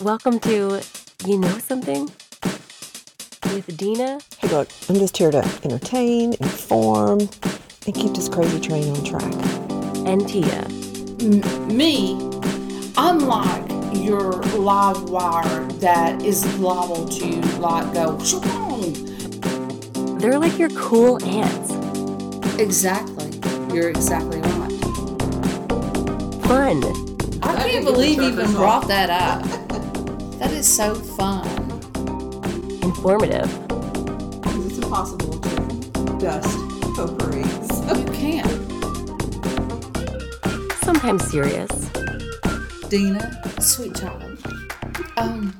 Welcome to You Know Something with Dena. Hey, look, I'm just here to entertain, inform, and keep this crazy train on track. and Tia. M- me, I'm like your live wire that is liable to like go "Shalom." They're like your cool aunts. Exactly. You're exactly right. Fun, I can't believe you even brought that up. That is so fun. informative, It's impossible to dust potpourris. You can't. sometimes serious. Dena, sweet child. Um,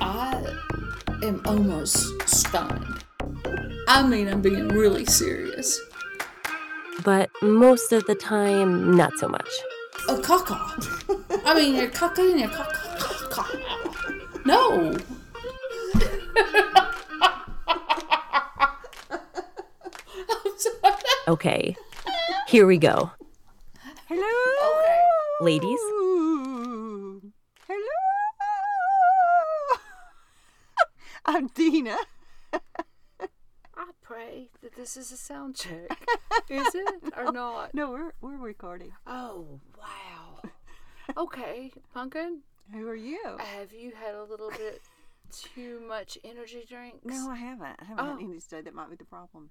I am almost stunned. I mean, I'm being really serious. but most of the time, not so much. A caca. I mean, your caca and your caca. caca. No. Okay, here we go. Hello, Okay. Ladies, Hello. I'm Dena. I pray that this is a sound check. Is it or not? No, we're we're recording. Oh, wow. Okay, Pumpkin, Who are you? have you had a little bit too much energy drinks? No, I haven't. I haven't Oh. had any today. That might be the problem.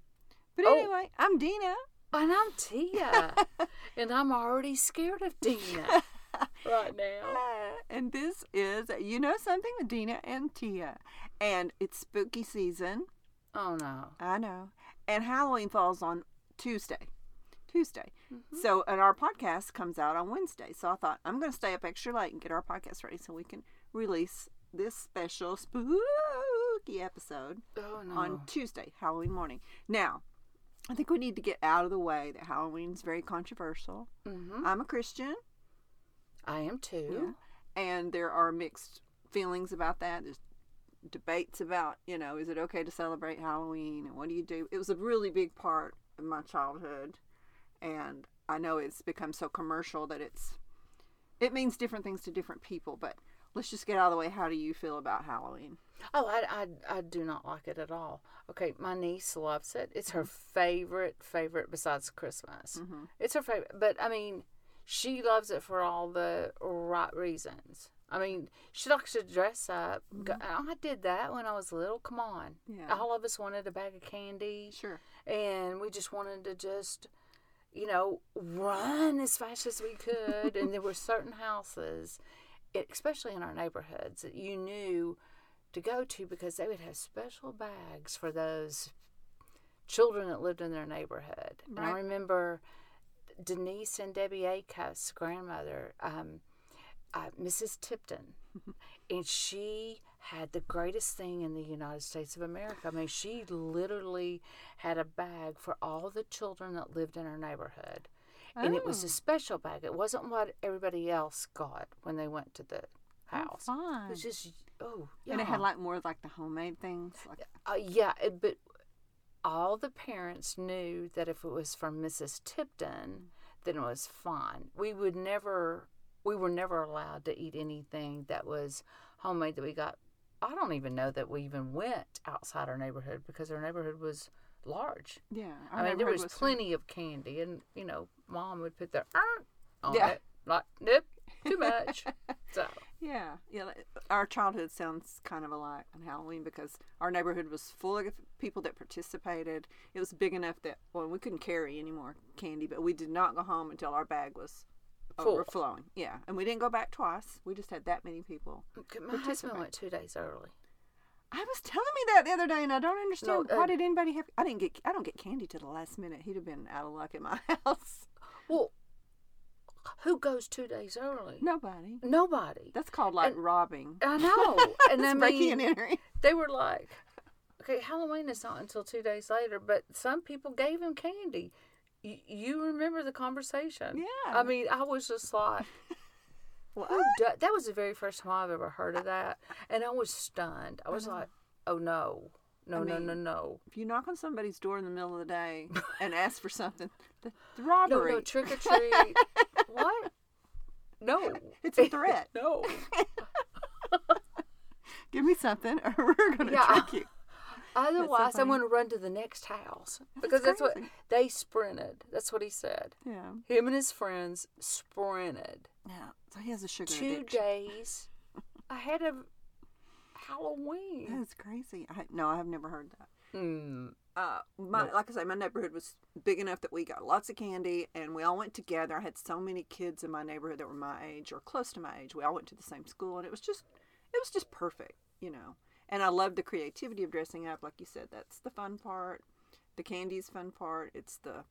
But Oh. anyway, I'm Dena. And I'm Tia. and I'm already scared of Dena right now. Uh, and this is You Know Something with Dena and Tia. And it's spooky season. Oh, no. I know. And Halloween falls on Tuesday. Tuesday. Mm-hmm. So, and our podcast comes out on Wednesday. So I thought I'm going to stay up extra late and get our podcast ready so we can release this special spooky episode Oh, no. on Tuesday, Halloween morning. Now, I think we need to get out of the way that Halloween is very controversial. hmm I'm a Christian. I am too. and there are mixed feelings about that. There's debates about, you know, is it okay to celebrate Halloween and what do you do? It was a really big part of my childhood, and I know it's become so commercial that it's it means different things to different people. But let's just get out of the way. How do you feel about Halloween? Oh, I, I, I do not like it at all. Okay, my niece loves it. It's her favorite, favorite besides Christmas. Mhm. It's her favorite. But, I mean, she loves it for all the right reasons. I mean, she likes to dress up. Go- I did that when I was little. Come on. Yeah. All of us wanted a bag of candy. Sure. and we just wanted to just you know run as fast as we could and there were certain houses especially in our neighborhoods that you knew to go to because they would have special bags for those children that lived in their neighborhood. And i remember denise and debbie acuff's grandmother um, uh, mrs tipton. And she had the greatest thing in the United States of America. I mean, she literally had a bag for all the children that lived in her neighborhood. And it was Oh. a special bag. It wasn't what everybody else got when they went to the house. It was just, oh, yeah. And it had like more like the homemade things. Like, Uh, yeah, it, but all the parents knew that if it was from Mrs. Tipton, then it was fine. We would never, we were never allowed to eat anything that was homemade that we got. I don't even know that we even went outside our neighborhood because our neighborhood was large. yeah. I mean, there was plenty of candy, and you know, mom would put the "Er" on Yeah. it, like, nope, too much. so, Yeah, yeah. Our childhood sounds kind of alike on Halloween because our neighborhood was full of people that participated. It was big enough that well, we couldn't carry any more candy, but we did not go home until our bag was. Overflowing. Yeah, and we didn't go back twice. We just had that many people. my husband went two days early. I was telling me that the other day, and I don't understand No, why uh, did anybody have? I didn't get. I don't get candy to the last minute. He'd have been out of luck at my house. Well, who goes two days early? Nobody. Nobody. That's called like And- robbing. I know. And I That's breaking and entering. they were like, okay, Halloween is not until two days later, but some people gave him candy. You, you remember the conversation? Yeah. I mean, I was just like, What? who do- that was the very first time I've ever heard of that. And I was stunned. I was uh-huh. like, oh no. No, no, no, mean, no. If you knock on somebody's door in the middle of the day and ask for something, the, the No, robbery. no, trick or treat. what? No. It's a threat. No. Give me something, or we're gonna Yeah. trick you. Otherwise, I'm going to run to the next house because that's what they sprinted. That's what he said. Yeah. Him and his friends sprinted Yeah. So he has a sugar two addiction. days ahead of Halloween. That's crazy. I no, I have never heard that. Hmm. uh, my like I say, my neighborhood was big enough that we got lots of candy, and we all went together. I had so many kids in my neighborhood that were my age or close to my age. We all went to the same school, and it was just, it was just perfect, you know. And I love the creativity of dressing up, like you said. That's the fun part. The candy's fun part. It's the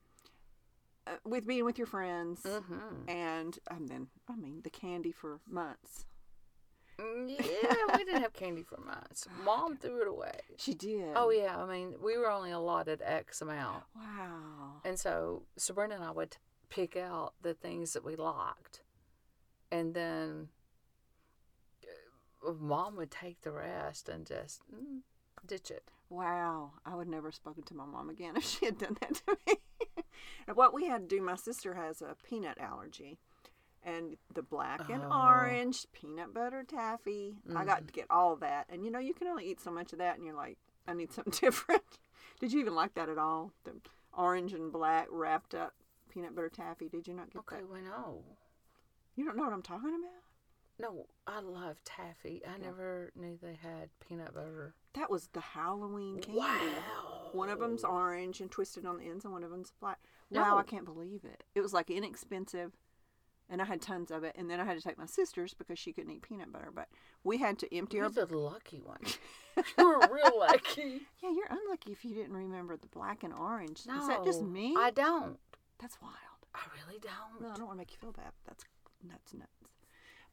uh, with being with your friends, Mm-hmm. and and then I mean the candy for months. Mm, Yeah, we didn't have candy for months. Mom threw it away. She did. Oh yeah, I mean we were only allotted X amount, Wow. and so Sabrina and I would pick out the things that we liked, and then Mom would take the rest and just mm, ditch it. Wow, I would never have spoken to my mom again if she had done that to me. and what we had to do, my sister has a peanut allergy. And the black and Oh. orange peanut butter taffy. I got to get all that. And you know, you can only eat so much of that, and you're like, I need something different. Did you even like that at all? The orange and black wrapped up peanut butter taffy. Did you not get Okay, that? well no, You don't know what I'm talking about? No, I love taffy. I never knew they had peanut butter. That was the Halloween candy. Wow. One of them's orange and twisted on the ends, and one of them's black. Wow, No. I can't believe it. It was like inexpensive, and I had tons of it. And then I had to take my sister's because she couldn't eat peanut butter. But we had to empty our. You're the lucky one. You're real lucky. Yeah, you're unlucky if you didn't remember the black and orange. Is that just me? I don't. That's wild. I really don't. No, I don't want to make you feel bad. That's nuts, nuts.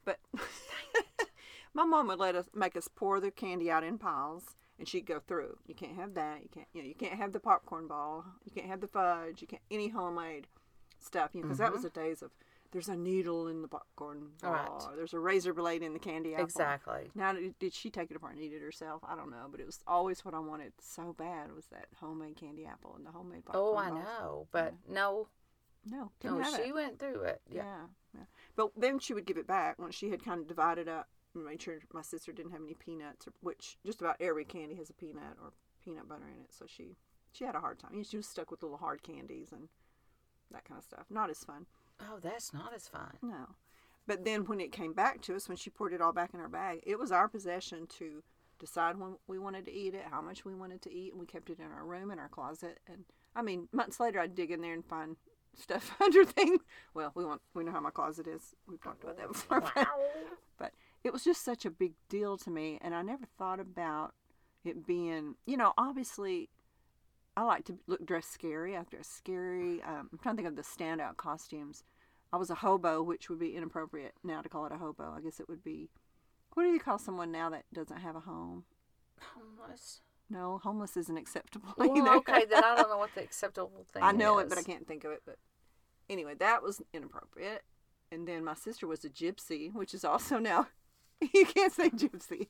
But my mom would let us make us pour the candy out in piles, and she'd go through. You can't have that. You can't. You know, you can't have the popcorn ball. You can't have the fudge. You can't any homemade stuff. You know, because that was mm-hmm. the days of there's a needle in the popcorn ball. Right. There's a razor blade in the candy apple. Exactly. Now, did she take it apart and eat it herself? I don't know, but it was always what I wanted so bad was that homemade candy apple and the homemade oh, popcorn. Oh, I balls. know, but no, No, no, have she it. went through it. Yeah. Yeah. But then she would give it back once she had kind of divided up and made sure my sister didn't have any peanuts, or, which just about every candy has a peanut or peanut butter in it. So she she had a hard time. She was stuck with little hard candies and that kind of stuff. Not as fun. Oh, that's not as fun. No. But then when it came back to us, when she poured it all back in her bag, it was our possession to decide when we wanted to eat it, how much we wanted to eat, and we kept it in our room, in our closet. And I mean, months later, I'd dig in there and find stuff under things. Well, we want we know how my closet is. We've talked about that before. But, but it was just such a big deal to me, and I never thought about it being, you know, obviously. I like to look dressed scary. I dress scary. Um, I'm trying to think of the standout costumes. I was a hobo, which would be inappropriate now to call it a hobo. I guess it would be. What do you call someone now that doesn't have a home? Homeless. No, homeless isn't acceptable Well, either. okay, then I don't know what the acceptable thing I know is. it, but I can't think of it. But anyway, that was inappropriate. And then my sister was a gypsy, which is also now you can't say gypsy,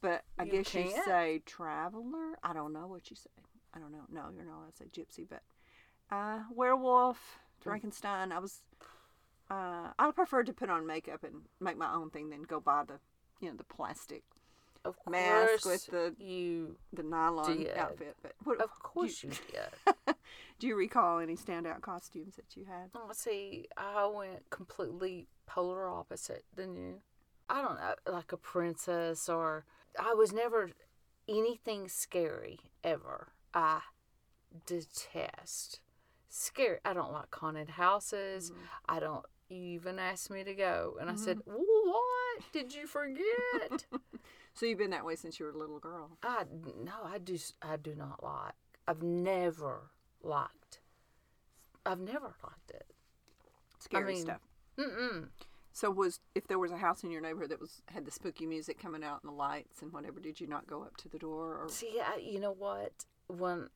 but I You guess you can't? say traveler. I don't know what you say. I don't know. No, you're not allowed to say gypsy, but uh, werewolf, Frankenstein. I was. Uh, I preferred to put on makeup and make my own thing than go buy the, you know, the plastic, Of mask with the- you. the nylon Did. outfit. But what, Of course you did. do you recall any standout costumes that you had? Oh, see, I went completely polar opposite than you. I don't know, like a princess, or I was never anything scary ever. I detest scary. I don't like haunted houses. Mm-hmm. I don't. You even asked me to go, and I said, mm-hmm. "What did you forget?" So you've been that way since you were a little girl. I no, I do. I do not like. I've never liked. I've never liked it. Scary mean- stuff. Mm-mm. So was if there was a house in your neighborhood that was had the spooky music coming out and the lights and whatever, did you not go up to the door or See, I, you know what? When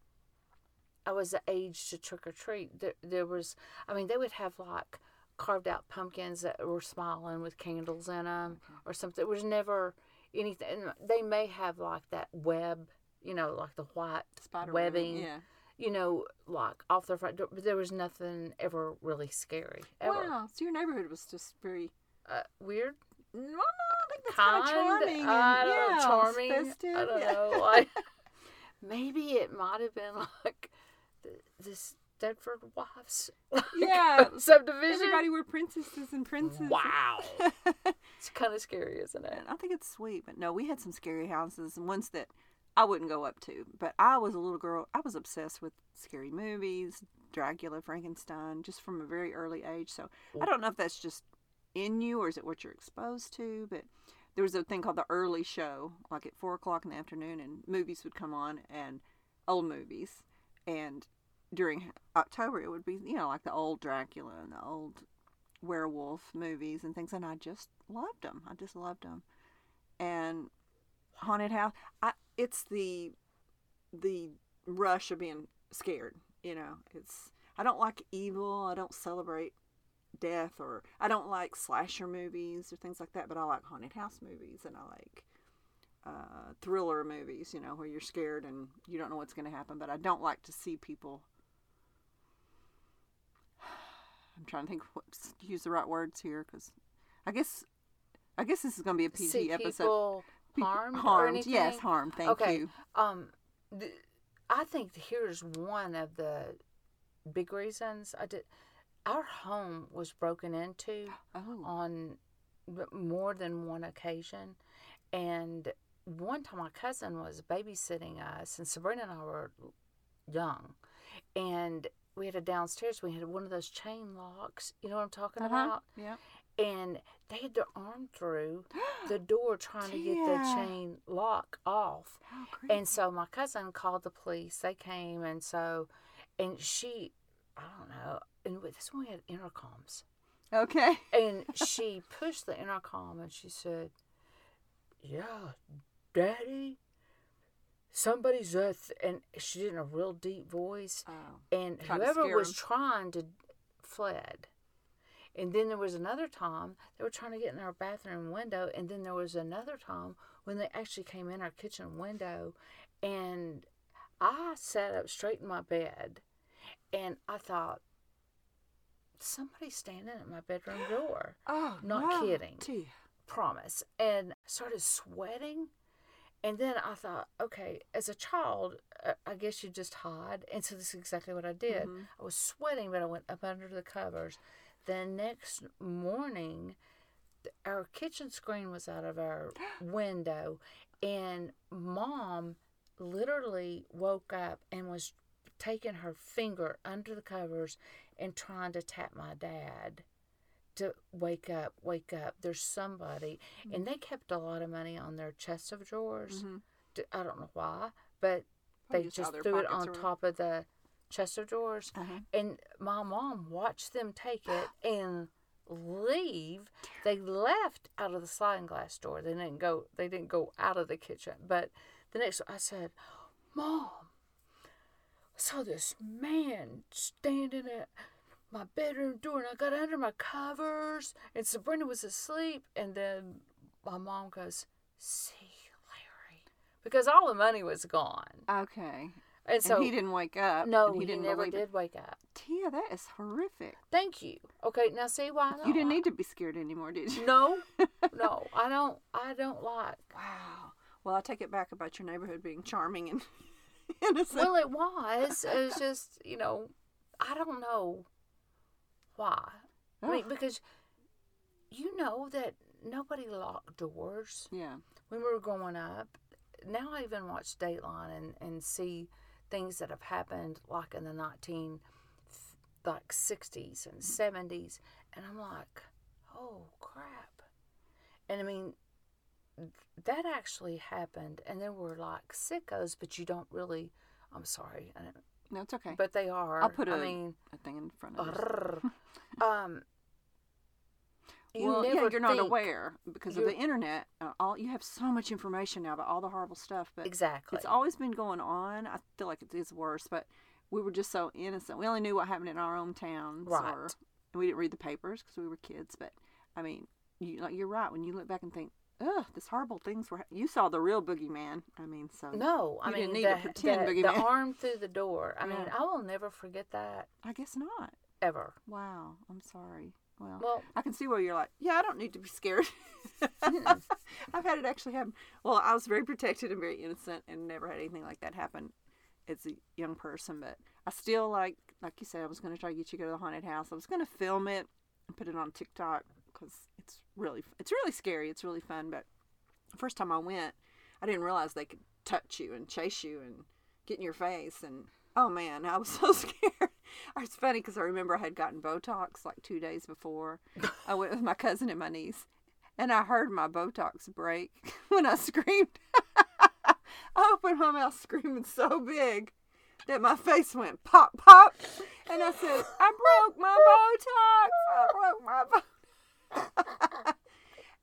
I was the age to trick or treat, there, there was, I mean, they would have like carved out pumpkins that were smiling with candles in them or something. It was never anything. They may have like that web, you know, like the white spider webbing, Yeah. you know, like off the front door. But there was nothing ever really scary. Ever. Wow. So your neighborhood was just very Uh, weird? no, no, I think That's kind. kinda charming and, I don't yeah, know, charming. festive, I don't yeah. know. Like maybe it might have been like the, the Stepford Wives. like, Yeah, subdivision. Everybody were princesses and princes. Wow, it's kind of scary, isn't it? And I think it's sweet, but no, we had some scary houses and ones that I wouldn't go up to. But I was a little girl. I was obsessed with scary movies, Dracula, Frankenstein, just from a very early age. So I don't know if that's just in you or is it what you're exposed to. But there was a thing called the early show, like at four o'clock in the afternoon, and movies would come on and old movies. And during October, it would be you know like the old Dracula and the old werewolf movies and things, and I just loved them. I just loved them. And haunted house, I it's the the rush of being scared. You know, it's I don't like evil. I don't celebrate death, or I don't like slasher movies or things like that. But I like haunted house movies, and I like uh, thriller movies. You know, where you're scared and you don't know what's going to happen. But I don't like to see people. I'm trying to think what to use the right words here because I guess I guess this is going to be a PG See episode. people harmed, harmed, yes, harmed. Thank okay. you. Um, th- I think here's one of the big reasons I did. Our home was broken into Oh, on more than one occasion, and one time my cousin was babysitting us, and Sabrina and I were young, and we had a downstairs. We had one of those chain locks. You know what I'm talking uh-huh. about? Yeah. and they had their arm through the door trying to get the chain lock off. Creepy. And so my cousin called the police. They came, and so, and she, I don't know, and with this one we had intercoms, okay. and she pushed the intercom and she said, "Yeah, Daddy, somebody's at," th-, and she did in a real deep voice, Oh. and whoever was trying to fled. And then there was another time they were trying to get in our bathroom window, and then there was another time when they actually came in our kitchen window, and I sat up straight in my bed, and I thought somebody's standing at my bedroom door. Oh, Not no. kidding. Promise. And I started sweating. And then I thought, okay, as a child, uh, I guess you just hide. And so this is exactly what I did. Mhm. I was sweating, but I went up under the covers. The next morning, our kitchen screen was out of our window, and mom literally woke up and was taking her finger under the covers and trying to tap my dad to wake up, wake up. There's somebody. And they kept a lot of money on their chest of drawers. Mhm. D- I don't know why, but Probably they just just threw it on top of the chest of drawers. Uh-huh. And my mom watched them take it and leave. They left out of the sliding glass door. They didn't go. They didn't go out of the kitchen. But the next, I said, "Mom, I saw this man standing at my bedroom door, and I got under my covers, and Sabrina was asleep." And then my mom goes, "See, Larry," because all the money was gone, Okay. and so and he didn't wake up. no, he, he didn't never believe it. did wake up. Tia, that is horrific. Thank you. Okay, now see why I don't You didn't need to be scared anymore, did you? No, no, I don't. I don't like. Wow. Well, I take it back about your neighborhood being charming and innocent. Well, it was. It was just you know, I don't know why. I mean, because you know that nobody locked doors yeah. when we were growing up. Now I even watch Dateline and and see things that have happened like in the nineteen like sixties and seventies, and I'm like, oh crap. And I mean, that actually happened, and there were like sickos, but you don't really. I'm sorry, I don't- No, it's okay. but they are. I'll put I a- mean, a thing in front of us. Um. You well, never yeah, you're not aware because of the internet. Uh, all you have so much information now about all the horrible stuff, but Exactly. it's always been going on. I feel like it is worse, but we were just so innocent. We only knew what happened in our own towns, Right. Or, and we didn't read the papers because we were kids. But I mean, you like you're right when you look back and think, ugh, this horrible things were. You saw the real boogeyman. I mean, so No, I mean didn't need the, to pretend the, boogeyman. the arm through the door. I mean, Yeah. I will never forget that I guess not. ever. Wow, I'm sorry. well, Well, I can see where you're like, yeah, I don't need to be scared. I've had it actually happen. Well, I was very protected and very innocent and never had anything like that happen as a young person. But I still like, like you said, I was going to try to get you to go to the haunted house. I was going to film it and put it on TikTok because it's really, it's really scary. It's really fun. But the first time I went, I didn't realize they could touch you and chase you and get in your face. And oh man, I was so scared. It's funny because I remember I had gotten Botox like two days before. I went with my cousin and my niece, and I heard my Botox break when I screamed. I opened my mouth screaming so big that my face went pop, pop. And I said, I broke my Botox. I broke my Botox.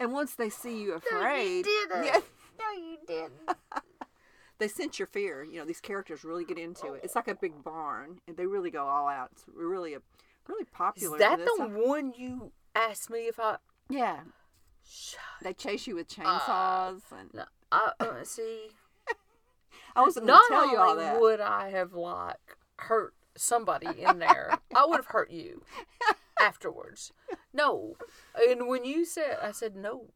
And once they see you afraid, no, you didn't. yeah, no, you didn't. they sense your fear. You know, these characters really get into it. It's like a big barn, and they really go all out. It's really a really popular. Is that the one you asked me if I? yeah, Shut they chase you with chainsaws, and No, I uh, see. I wasn't going Not to tell you all that. would I have like hurt somebody in there, I would have hurt you afterwards. No, and when you said, I said no,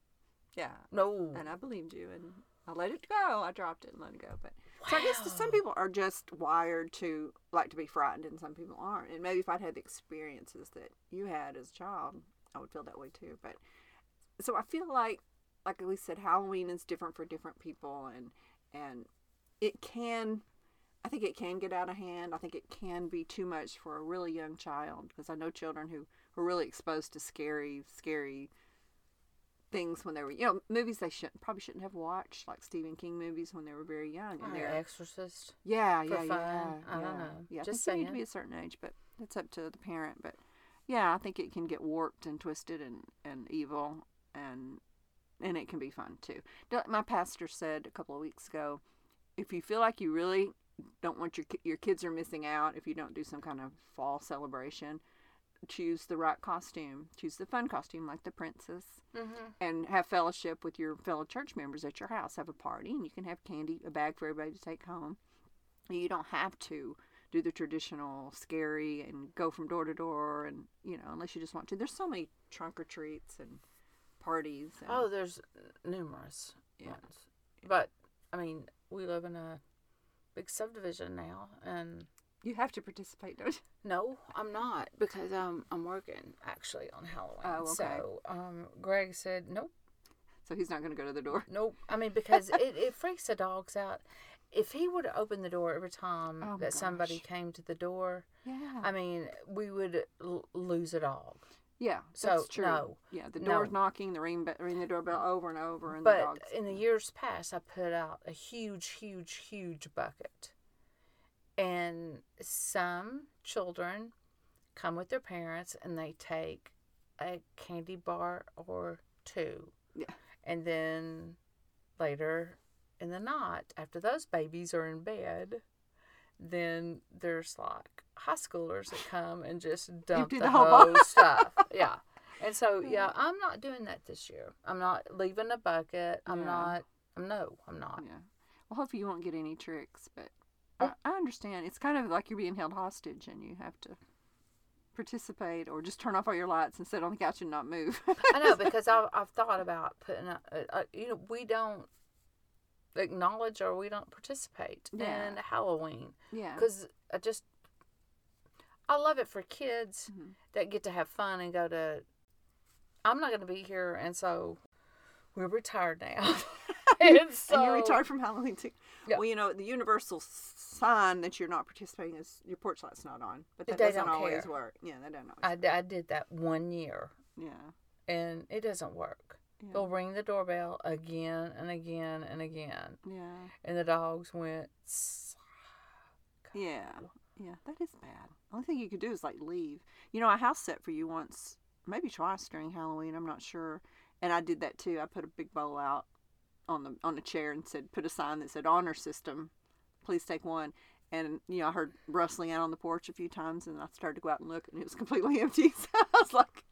Yeah, no. and I believed you, and I let it go. I dropped it and let it go. But so I guess some people are just wired to like to be frightened, and some people aren't. And maybe if I'd had the experiences that you had as a child, I would feel that way too. But so I feel like, like we said, Halloween is different for different people, and and it can. I think it can get out of hand. I think it can be too much for a really young child because I know children who were really exposed to scary, scary things when they were, you know, movies they shouldn't probably shouldn't have watched, like Stephen King movies when they were very young. And Or they're, Exorcist. yeah, yeah, yeah, fun. I don't know. Yeah, I Just think you need to be a certain age, but it's up to the parent. But yeah, I think it can get warped and twisted and, and evil, and and it can be fun too. My pastor said a couple of weeks ago, if you feel like you really don't want your your kids are missing out if you don't do some kind of fall celebration, choose the right costume, choose the fun costume like the princess Mm-hmm. and have fellowship with your fellow church members at your house. Have a party, and you can have candy, a bag for everybody to take home. You don't have to do the traditional scary and go from door to door, and you know, unless you just want to. There's so many trunk or treats and parties. And, Oh, there's numerous Yeah. ones. But I mean, we live in a big subdivision now, and you have to participate, don't you? no, I'm not because um, I'm working actually on Halloween. Oh, okay. So um, Greg said, nope, So he's not going to go to the door. nope. I mean, because it, it freaks the dogs out. If he would open the door every time Oh, that somebody came to the door, Yeah. I mean, we would l- lose a dog. Yeah. so, that's true. no. Yeah. The No. door's knocking, the ring, ring the doorbell over and over, and the But dogs. in the years past, I put out a huge, huge, huge bucket. And some children come with their parents and they take a candy bar or two. Yeah. And then later in the night, after those babies are in bed, then there's like high schoolers that come and just dump the, the whole stuff. Yeah. And so, yeah, I'm not doing that this year. I'm not leaving a bucket. I'm Yeah. not. I'm no, I'm not. Yeah. Well, hopefully you won't get any tricks, but oh. I, I understand. It's kind of like you're being held hostage and you have to participate or just turn off all your lights and sit on the couch and not move. I know because I've, I've thought about putting a, a, uh, uh, you know, we don't acknowledge or we don't participate Yeah. in Halloween yeah. because I just, I love it for kids Mhm. that get to have fun and go to, I'm not going to be here. And so we're retired now. and, so, and you're retired from Halloween too. Yeah. Well, you know, the universal sign that you're not participating is your porch light's not on. But that They doesn't don't always care. work. Yeah, that doesn't I, always d- I did that one year Yeah. and it doesn't work. Yeah. They'll ring the doorbell again and again and again. Yeah. And the dogs went, Yeah. Yeah. That is bad. The only thing you could do is like leave. You know, I house set for you once, maybe twice during Halloween. I'm not sure. And I did that too. I put a big bowl out on the on a chair and said, put a sign that said honor system. Please take one. And you know, I heard rustling out on the porch a few times, and I started to go out and look, and it was completely empty. So I was like,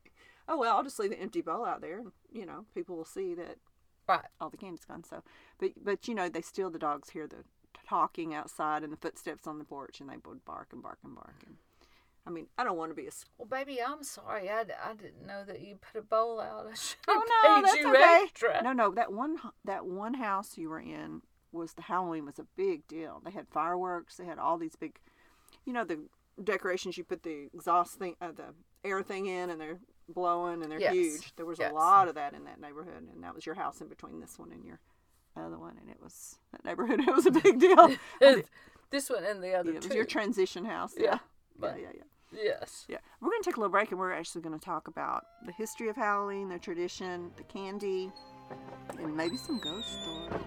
"Oh well, I'll just leave the empty bowl out there, and you know, people will see that right. all the candy's gone. So, but but you know, they steal the dogs hear the talking outside and the footsteps on the porch, and they would bark and bark and bark. And I mean, I don't want to be a. Well, baby, I'm sorry. I, I didn't know that you put a bowl out. I should Oh no, paid that's you okay. extra. No, no, that one that one house you were in was the Halloween was a big deal. They had fireworks. They had all these big, you know, the decorations. You put the exhaust thing, uh, the air thing in, and they're blowing, and they're Yes. huge. There was Yes. a lot of that in that neighborhood, and that was your house in between this one and your other one, and it was that neighborhood. It was a big deal. this one and the other Yeah, it two. was your transition house. Yeah, Yeah, yeah, yeah, yeah. yes. Yeah, we're going to take a little break and we're actually going to talk about the history of Halloween, the tradition, the candy, and maybe some ghost stories.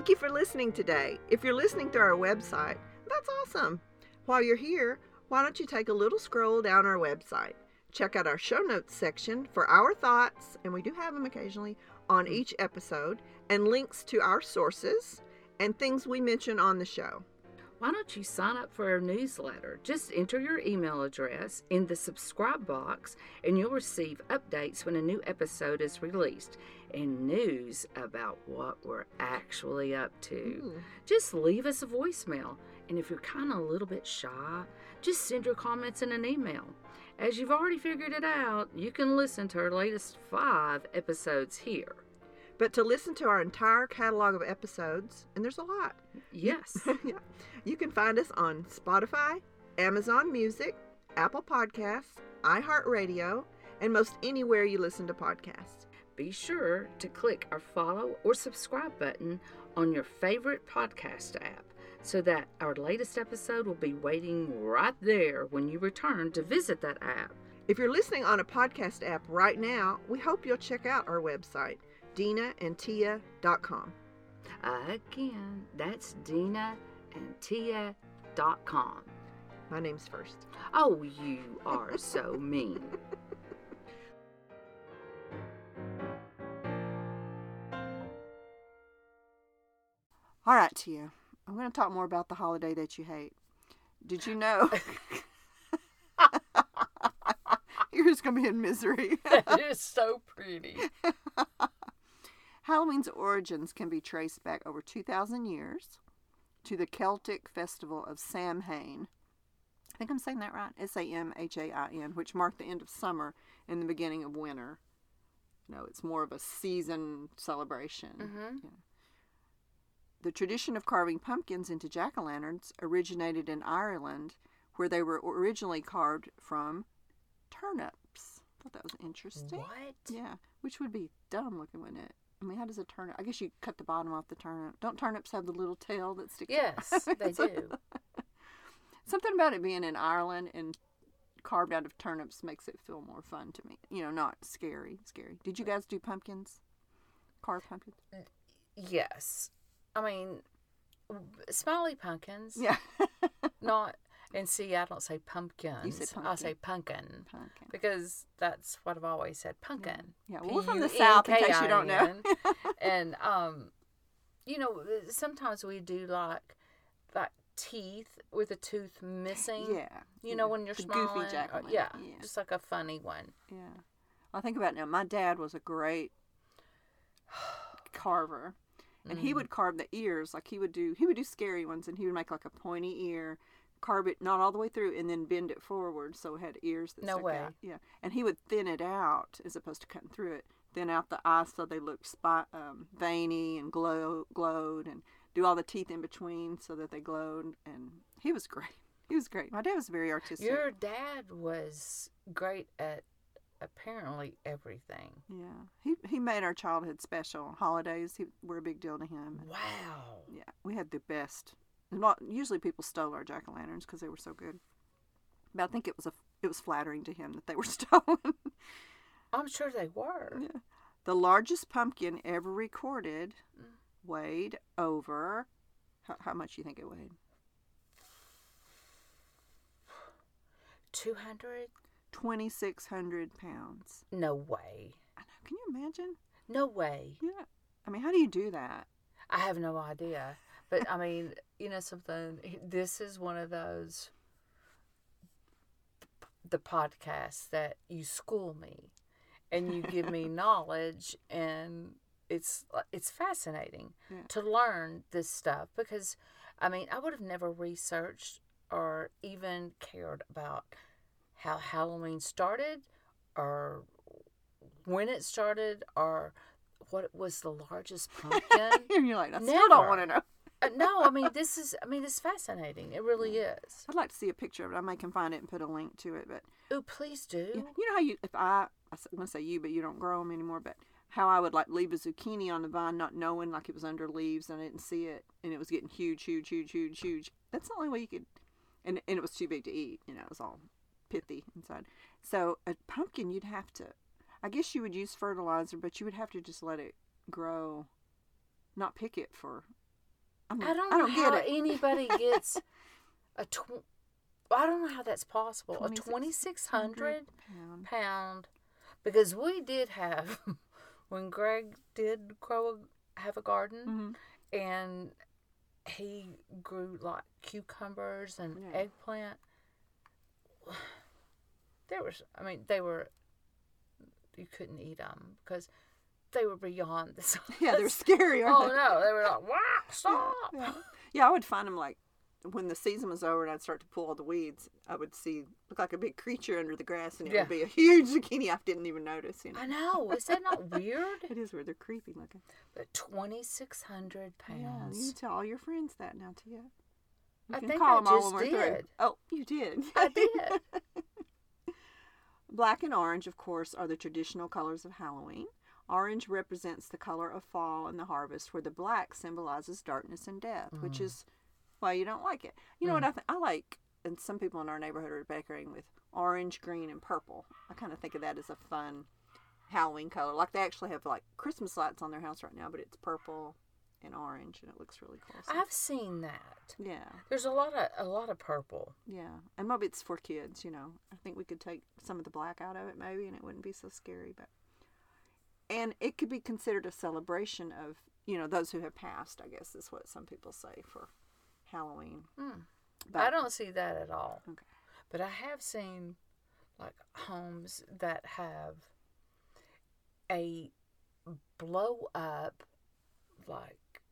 Thank you for listening today. If you're listening through our website, that's awesome. While you're here, why don't you take a little scroll down our website? Check out our show notes section for our thoughts, and we do have them occasionally, on mm-hmm. each episode, and links to our sources and things we mention on the show. Why don't you sign up for our newsletter? Just enter your email address in the subscribe box and you'll receive updates when a new episode is released and news about what we're actually up to. Just leave us a voicemail. And if you're kind of a little bit shy, just send your comments in an email. As you've already figured it out, you can listen to our latest five episodes here. But to listen to our entire catalog of episodes, and there's a lot, Yes. yeah, you can find us on Spotify, Amazon Music, Apple Podcasts, iHeartRadio, and most anywhere you listen to podcasts. Be sure to click our follow or subscribe button on your favorite podcast app so that our latest episode will be waiting right there when you return to visit that app. If you're listening on a podcast app right now, we hope you'll check out our website, denaandtia.com. Again, that's Dena and Tia.com. My name's first. Oh, you are so mean. All right, Tia. I'm going to talk more about the holiday that you hate. Did you know? You're just going to be in misery. that is so pretty. Halloween's origins can be traced back over 2,000 years to the Celtic festival of Samhain. I think I'm saying that right. S A M H A I N, which marked the end of summer and the beginning of winter. You know, it's more of a season celebration. Mm-hmm. Yeah. The tradition of carving pumpkins into jack o' lanterns originated in Ireland, where they were originally carved from turnips. I thought that was interesting. What? Yeah, which would be dumb looking, wouldn't it? I mean, how does a turnip? I guess you cut the bottom off the turnip. Don't turnips have the little tail that sticks? Out? Yes, they do. Something about it being in Ireland and carved out of turnips makes it feel more fun to me. You know, not scary. Scary. Did you guys do pumpkins? Carve pumpkins? Yes. I mean, smiley pumpkins. Yeah. Not, and see, I don't say pumpkins. I pumpkin. say pumpkin. Pumpkin. Because that's what I've always said, pumpkin. Yeah, well, we're from the South, in case you don't know. And, um, you know, sometimes we do like, like teeth with a tooth missing. Yeah. You know, yeah. when you're the smiling. goofy jack or- yeah, just like a funny one. Yeah. I think about it now. My dad was a great carver. And he Mm. would carve the ears like he would do he would do scary ones and he would make like a pointy ear, carve it not all the way through and then bend it forward so it had ears that No way. out. Yeah. And he would thin it out as opposed to cutting through it. Thin out the eyes so they looked spot, um, veiny and glow glowed and do all the teeth in between so that they glowed and he was great. He was great. My dad was very artistic. Your dad was great at apparently everything. Yeah, he he made our childhood special. Holidays he, were a big deal to him. Wow. Yeah, we had the best. Not usually people stole our jack o' lanterns because they were so good. But I think it was a it was flattering to him that they were stolen. I'm sure they were. yeah. The largest pumpkin ever recorded weighed over. How, how much do you think it weighed? 200? Twenty six hundred pounds. No way. I know. Can you imagine? No way. Yeah. I mean, how do you do that? I have no idea. But I mean, you know something, this is one of those the podcast that you school me and you give me knowledge and it's it's fascinating Yeah. to learn this stuff because I mean I would have never researched or even cared about how Halloween started or when it started or what was the largest pumpkin. and you're like, I still don't want to know. Uh, no, I mean this is I mean it's fascinating. It really is. I'd like to see a picture of it. I may can find it and put a link to it. But Oh, please do. you you know how you, if I, I'm gonna say you, but you don't grow them anymore. But how I would like leave a zucchini on the vine, not knowing like it was under leaves and I didn't see it, and it was getting huge, huge, huge, huge, huge. That's the only way you could, and and it was too big to eat. You know, it was all pithy inside. So a pumpkin, you'd have to, I guess you would use fertilizer, but you would have to just let it grow, not pick it for. I'm, I don't, I know don't how get it. anybody gets a tw- I don't know how that's possible. A 2600 twenty six hundred pound. pound because we did have when Greg did grow a, have a garden Mhm. and he grew like cucumbers and Yeah. eggplant. There was, I mean, they were. You couldn't eat them because they were beyond the size. Yeah, they're scary, Oh they? no, they were like, "Wow, stop!" Yeah. yeah, I would find them like when the season was over and I'd start to pull all the weeds. I would see look like a big creature under the grass, and it Yeah. would be a huge zucchini. I didn't even notice. You know, I know. Is that not weird? it is weird. They're creepy looking. But twenty six hundred Yeah, you pounds. tell all your friends that now, Tia. You I can think call I just did. Oh, you did. I did. Black and orange, of course, are the traditional colors of Halloween. Orange represents the color of fall and the harvest, where the black symbolizes darkness and death, which Mm. is why you don't like it. You know what I think? I like, and some people in our neighborhood are decorating with orange, green, and purple. I kind of think of that as a fun Halloween color. Like they actually have like Christmas lights on their house right now, but it's purple and orange, and it looks really cool. So, I've seen that. yeah. There's a lot of a lot of purple. Yeah, and maybe it's for kids. You know, I think we could take some of the black out of it, maybe, and it wouldn't be so scary. But and it could be considered a celebration of you know those who have passed. I guess is what some people say for Halloween. Hmm. But, I don't see that at all. Okay. But I have seen like homes that have a blow up like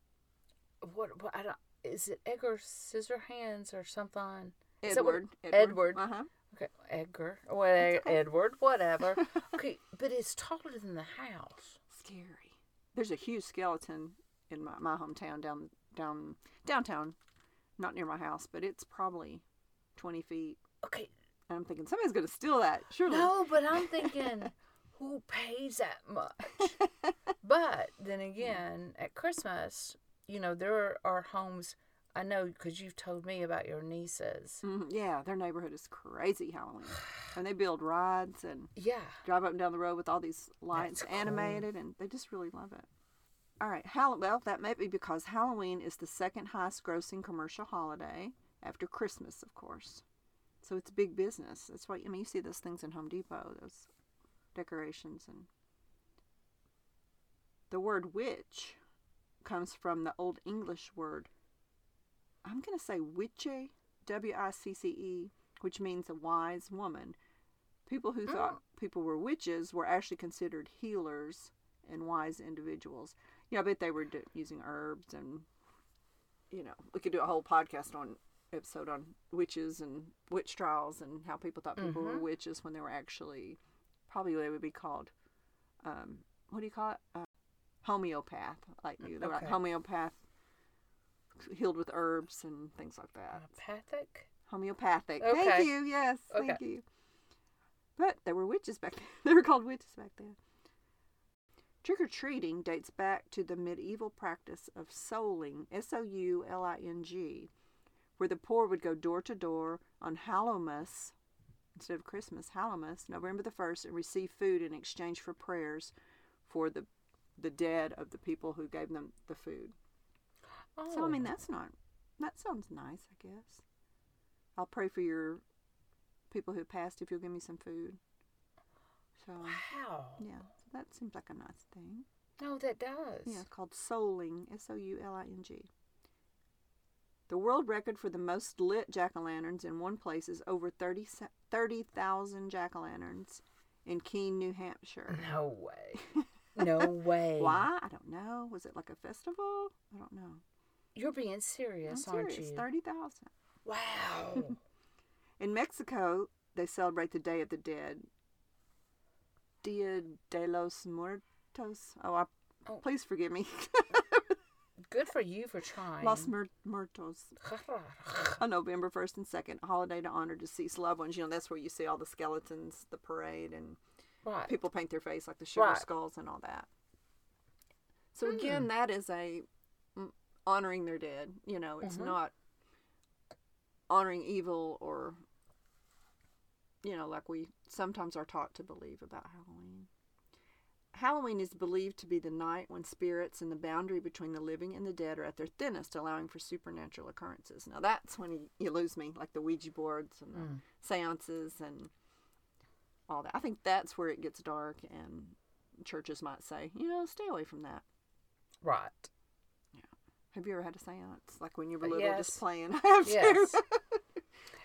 what what I don't is it Edgar Scissorhands or something? Is that what- Edward. Edward. Uh huh. Okay, Edgar, whatever, Edward, whatever. Okay, but it's taller than the house. Scary. There's a huge skeleton in my, my hometown down down downtown, not near my house, but it's probably twenty feet. Okay, And I'm thinking somebody's gonna steal that. Surely. no, but I'm thinking, who pays that much? But then again, at Christmas, you know, there are homes. I know because you've told me about your nieces. Mhm, Yeah, their neighborhood is crazy Halloween, and they build rides and Yeah. drive up and down the road with all these lights That's cool. animated, and they just really love it. All right, Hall- well, that may be because Halloween is the second highest grossing commercial holiday after Christmas, of course. So it's big business. That's why I mean you see those things in Home Depot, those decorations, and the word witch comes from the Old English word. I'm going to say witche, W I C C E, which means a wise woman. People who thought people were witches were actually considered healers and wise individuals. Yeah, I bet they were do- using herbs and, you know, we could do a whole podcast on episode on witches and witch trials and how people thought people were witches when they were actually probably they would be called, um, what do you call it? Uh, homeopath. Like mm, you. they were like homeopath, healed with herbs and things like that. Homeopathic? Homeopathic. Okay. Thank you. Yes. Thank you. But there were witches back then. they were called witches back then. Trick or treating dates back to the medieval practice of souling, S O U L I N G, where the poor would go door to door on Hallowmas, instead of Christmas, Hallowmas, November the 1st, and receive food in exchange for prayers for the, the dead of the people who gave them the food. Oh. So I mean oh. that's not that sounds nice, I guess. I'll pray for your people who passed if you'll give me some food. So Wow. yeah, so that seems like a nice thing. No, that does. Yeah, it's called souling, S O U L I N G. The world record for the most lit jack o' lanterns in one place is over 30, 30,000 jack o' lanterns in Keene, New Hampshire. No way. No way. Why? I don't know. Was it like a festival? I don't know. You're being I'm serious, serious. aren't you? 30,000. Wow. In Mexico, they celebrate the Day of the Dead. Dia de los Muertos. Oh, I, Oh. please forgive me. Good for you for trying. Los Muer- Muertos. On November 1st and 2nd, a holiday to honor deceased loved ones. You know, that's where you see all the skeletons, the parade, and right. people paint their face like the sugar Right. skulls and all that. So again, that is a mm, honoring their dead. You know, it's Mhm. not honoring evil or you know, like we sometimes are taught to believe about Halloween. Halloween is believed to be the night when spirits and the boundary between the living and the dead are at their thinnest, allowing for supernatural occurrences. Now that's when you, you lose me, like the Ouija boards and the Mm. seances and all that. I think that's where it gets dark, and churches might say, you know, stay away from that. Right. Yeah. Have you ever had a seance? Like when you were Uh, little, yes. just playing? I have Yes. too.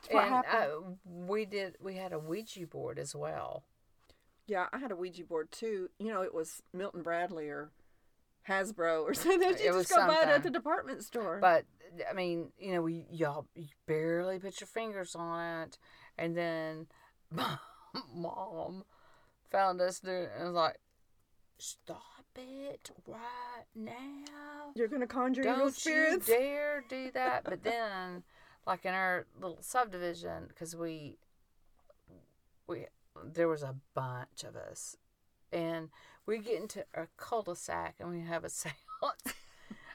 what and happened. uh, we did. We had a Ouija board as well. Yeah, I had a Ouija board too. You know, it was Milton Bradley or Hasbro or something. You It just was go buy it at the department store. But I mean, you know, we y'all you barely put your fingers on it, and then mom found us doing it and was like, "Stop it right now! You're gonna conjure evil Don't you dare do that!" But then, like in our little subdivision, because we we there was a bunch of us, and we get into a cul-de-sac and we have a seance.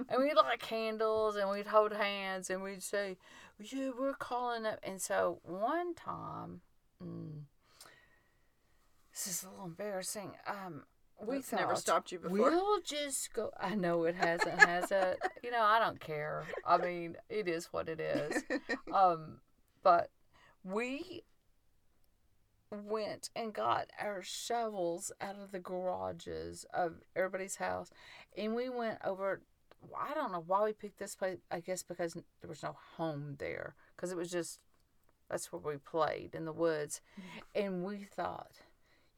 and we'd light candles and we'd hold hands and we'd say, Yeah, we're calling up. And so one time, mm, this is a little embarrassing. Um, we That's never stopped you before. We'll just go. I know it hasn't, has it? You know, I don't care. I mean, it is what it is. Um, but we went and got our shovels out of the garages of everybody's house and we went over I don't know why we picked this place I guess because there was no home there because it was just that's where we played in the woods and we thought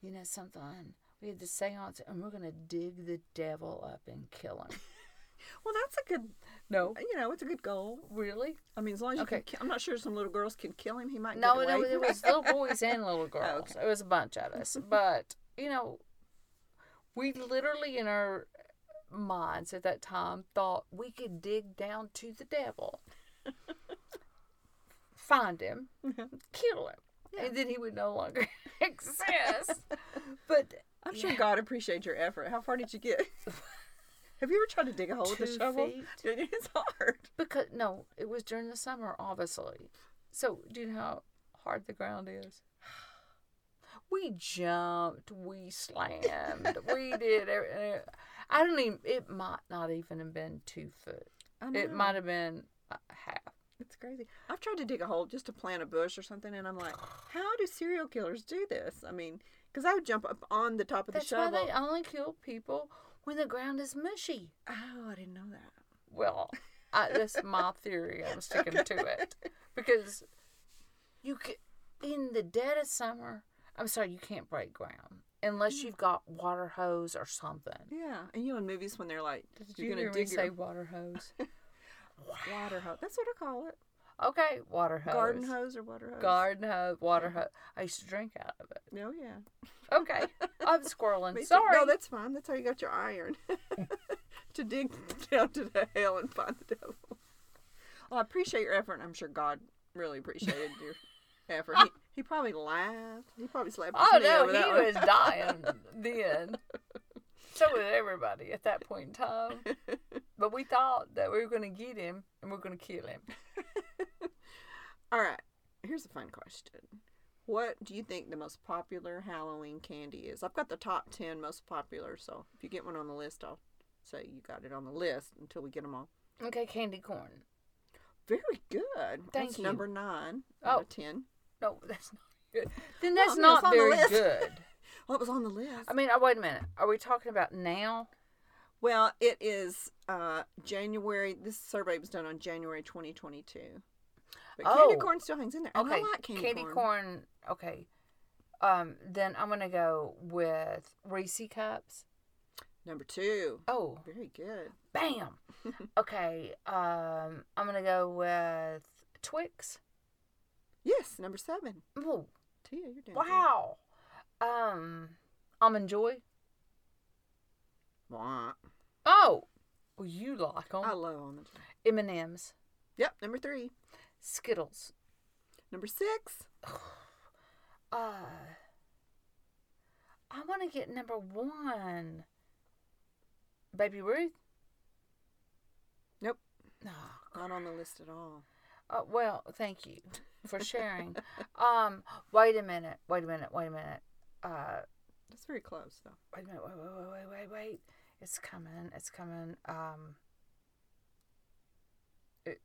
you know something we had the seance and we're gonna dig the devil up and kill him well, that's a good. no You know, it's a good goal. really I mean, as long as you Okay. can. ki- I'm not sure some little girls can kill him. He might No, get no, it was little boys and little girls. Oh, okay. It was a bunch of us. But, you know, we literally in our minds at that time thought we could dig down to the devil, find him, kill him, and then he would no longer exist. But I'm sure yeah. God appreciates your effort. How far did you get? Have you ever tried to dig a hole with a shovel? feet. It's hard. because no, it was during the summer, obviously. So do you know how hard the ground is? We jumped, we slammed, we did. every- uh, I don't even. It might not even have been two foot. It might have been a half. It's crazy. I've tried to dig a hole just to plant a bush or something, and I'm like, how do serial killers do this? I mean, because I would jump up on the top of the shovel. That's why they only kill people when the ground is mushy. Oh, I didn't know that. Well, I, that's my theory. I'm sticking to it because you can, in the dead of summer. I'm sorry, you can't break ground unless you've got water hose or something. Yeah, and you know in movies when they're like, Did you're you gonna dig say water hose? water hose. That's what I call it. Okay, water hose. Garden hose or water hose. Garden hose, water hose. I used to drink out of it. No, yeah. Okay, I'm squirreling. Sorry. No, that's fine. That's how you got your iron to dig down to the hell and find the devil. Well, I appreciate your effort. I'm sure God really appreciated your effort. He, he probably laughed. He probably slapped his oh no, he was dying then. So was everybody at that point in time. But we thought that we were going to get him and we are going to kill him. All right. Here's a fun question. What do you think the most popular Halloween candy is? I've got the top 10 most popular, so if you get one on the list, I'll say you got it on the list until we get them all. Okay, candy corn. Very good. Thank That's you. number 9 Oh. out of 10. No, that's not good. Then Well, that's mean, not it's on the very list. good. Well, it was on the list. I mean, oh, wait a minute. Are we talking about now? Well, it is uh, January. This survey was done on January 2022. But candy Oh. corn still hangs in there. And Okay, I like candy, corn. Okay. Um, then I'm gonna go with Reese cups. Number two. Oh, Very good. bam. okay. Um, I'm gonna go with Twix. Yes, number seven. Ooh, Tia, you're doing wow. Um, almond joy. Wah. Oh, well, you like them. I love almond. M and M's, Yep, number three. Skittles. Number six. Uh, I want to get number one. Baby Ruth. Nope, No. not on the list at all. Uh, well, thank you for sharing. um, wait a minute. Wait a minute. Wait a minute. Uh, That's very close, though. wait a minute. Wait, wait, wait, wait, wait, wait. It's coming. It's coming. Um, it,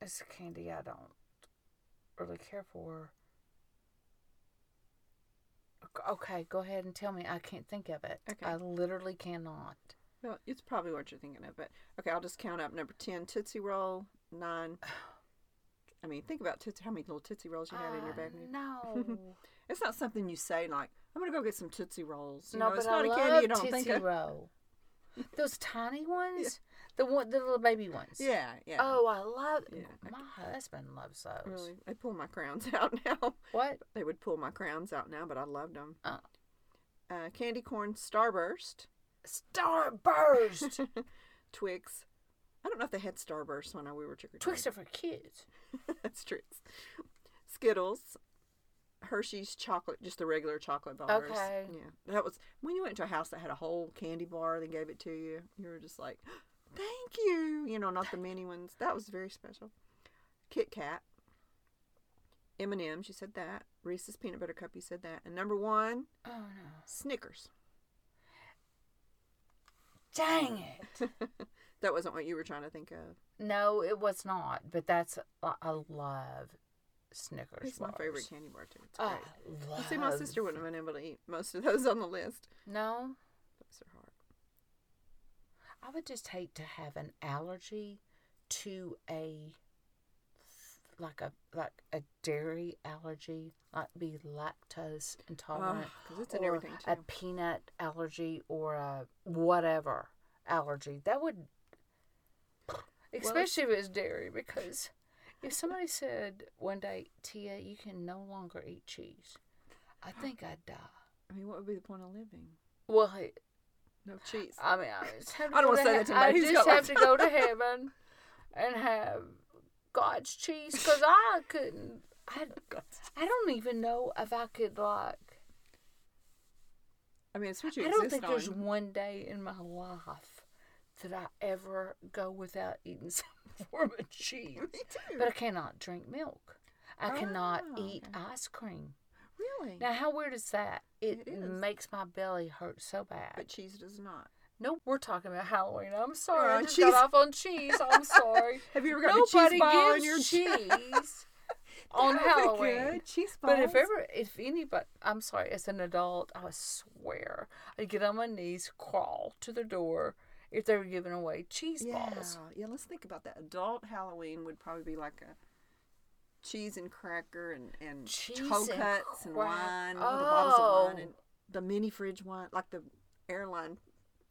it's a candy I don't really care for. Ok- Okay, go ahead and tell me. I can't think of it. Okay. I literally cannot. Well, it's probably what you're thinking of, but okay, I'll just count up. Number ten, Tootsie Roll. Nine. I mean, think about Tootsie. How many little Tootsie Rolls you had in your Uh, bag? No. It's not something you say like, "I'm gonna go get some Tootsie Rolls." You no, know, but it's I not a love candy you don't Tootsie think of. Roll. Those tiny ones, the one, the little baby ones. Yeah, yeah. Oh, I love. Yeah, I My husband loves those. really? They pull my crowns out now. What? They would pull my crowns out now, but I loved them. Oh. Uh, candy corn Starburst, Starburst. Twix. I don't know if they had Starburst when I, we were trick or treating. Twix are for kids. That's Twix. Skittles, Hershey's chocolate, just the regular chocolate bars. Okay. Yeah, that was when you went to a house that had a whole candy bar. They gave it to you. You were just like, "Thank you," you know, not the mini ones. That was very special. Kit Kat, M and M's. You said that. Reese's peanut butter cup. You said that. And number one, Oh no! Snickers. Dang it! that wasn't what you were trying to think of. No, it was not. But that's I, I love Snickers. It's my bars. favorite candy bar too. It's I great. love. See, my sister wouldn't have been able to eat most of those on the list. No, Those are hard. I would just hate to have an allergy to a like a like a dairy allergy, like be lactose intolerant, ah, because it's in or everything a peanut allergy or a whatever allergy. That would, especially if it's dairy, because if somebody said one day, Tia, you can no longer eat cheese, I think I'd die. I mean, what would be the point of living? Well, No cheese. I mean, I just have to I don't wanna say he- that to I just got have to go to heaven and have God's cheese because I couldn't. I, I don't even know if I could like. I mean, it's what you I don't exist think there's one day in my life that I ever go without eating some form of cheese. Me too. But I cannot drink milk. I cannot Oh, eat okay. ice cream. really? Now, how weird is that? It, It is. makes my belly hurt so bad. But cheese does not. Nope, we're talking about Halloween. I'm sorry, I on just cheese. got off on cheese. I'm sorry. Have you ever got a cheese ball gives your cheese on That would be Halloween. Cheese But if ever, if anybody, I'm sorry, as an adult, I swear, I'd get on my knees, crawl to the door if they were giving away cheese yeah, balls. yeah. Let's think about that. Adult Halloween would probably be like a cheese and cracker and and Cheese toe and cuts and, crack- wine, the bottles of wine Oh. and the mini fridge wine, like the airline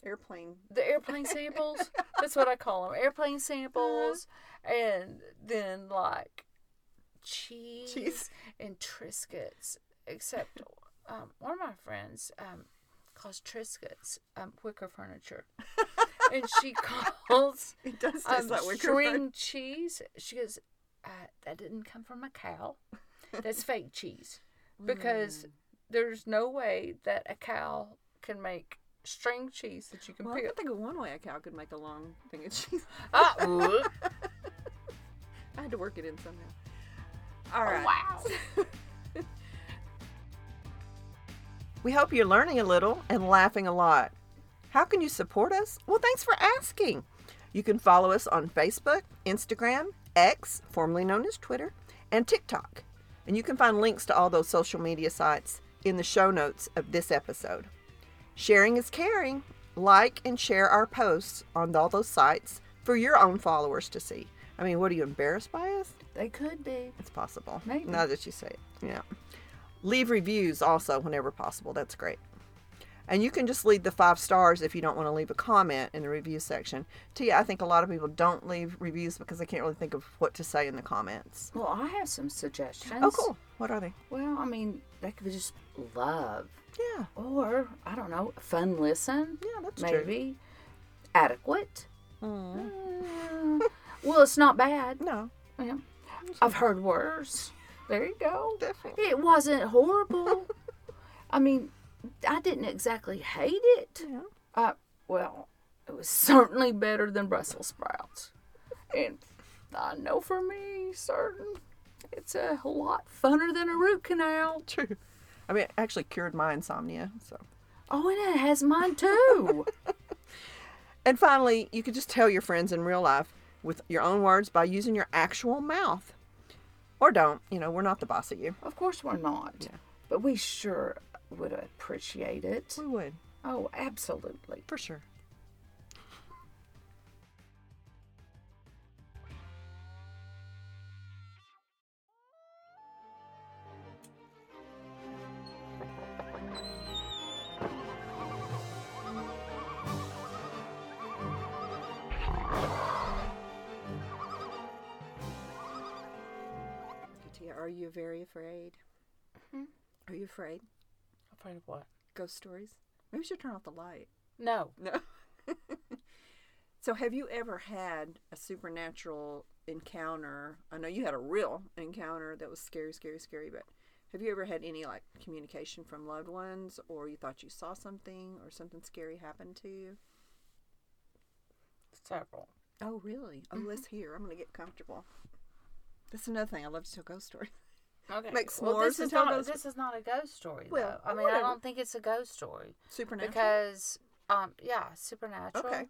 airplane. The airplane samples, that's what I call them, airplane samples, and then like cheese, Cheese. and Triscuits. Except um, one of my friends um, calls Triscuits um, wicker furniture. and she calls It does taste um, like wicker string cheese. She goes, uh, that didn't come from a cow. That's fake cheese. Because there's no way that a cow can make string cheese that you can Well, I peel. can think of one way a cow could make a long thing of cheese. Ah, ooh. I had to work it in somehow. All right. wow. We hope you're learning a little and laughing a lot. How can you support us? Well, thanks for asking. You can follow us on Facebook, Instagram, X, formerly known as Twitter, and TikTok. And you can find links to all those social media sites in the show notes of this episode. Sharing is caring. Like and share our posts on all those sites for your own followers to see. I mean, what are you embarrassed by us? They could be. It's possible. Maybe. Now that you say it. Yeah. Leave reviews also whenever possible. That's great. And you can just leave the five stars if you don't want to leave a comment in the review section. Tia, I think a lot of people don't leave reviews because they can't really think of what to say in the comments. Well, I have some suggestions. Oh, cool. What are they? Well, I mean, they could be just love, Yeah. or I don't know, fun listen. Yeah, that's true. maybe adequate. Mm. Uh, well, it's not bad. No, Yeah. I've heard worse. There you go. definitely. It wasn't horrible. I mean, I didn't exactly hate it. Yeah. Uh, well, it was certainly better than Brussels sprouts. And I know for me, certain, it's a lot funner than a root canal. True. I mean, it actually cured my insomnia. So. Oh, and it has mine too. And finally, you could just tell your friends in real life with your own words by using your actual mouth. Or don't. You know, we're not the boss of you. of course, we're not. Yeah. But we sure would appreciate it. We would, Oh, absolutely. for sure. Tia, are you very afraid? Mhm. Are you afraid? Afraid of what? Ghost stories? Maybe we should turn off the light. No. No. so, have you ever had a supernatural encounter? I know you had a real encounter that was scary, scary, scary, but have you ever had any like communication from loved ones or you thought you saw something or something scary happened to you? Several. Oh, really? Oh, let's mm-hmm. hear. I'm going to get comfortable. That's another thing. I love to tell ghost stories. Okay. Make well, this and is not this is not a ghost story Well, though. I mean, whatever. I don't think it's a ghost story Supernatural? because um yeah, supernatural. Okay.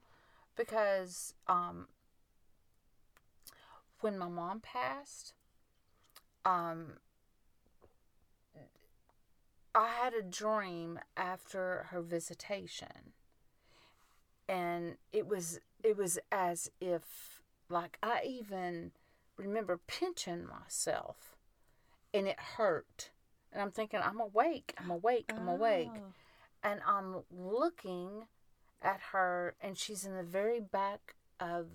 Because um when my mom passed, um I had a dream after her visitation. And it was it was as if like I even remember pinching myself and it hurt. And I'm thinking, I'm awake, I'm awake, I'm awake. Oh. And I'm looking at her, and she's in the very back of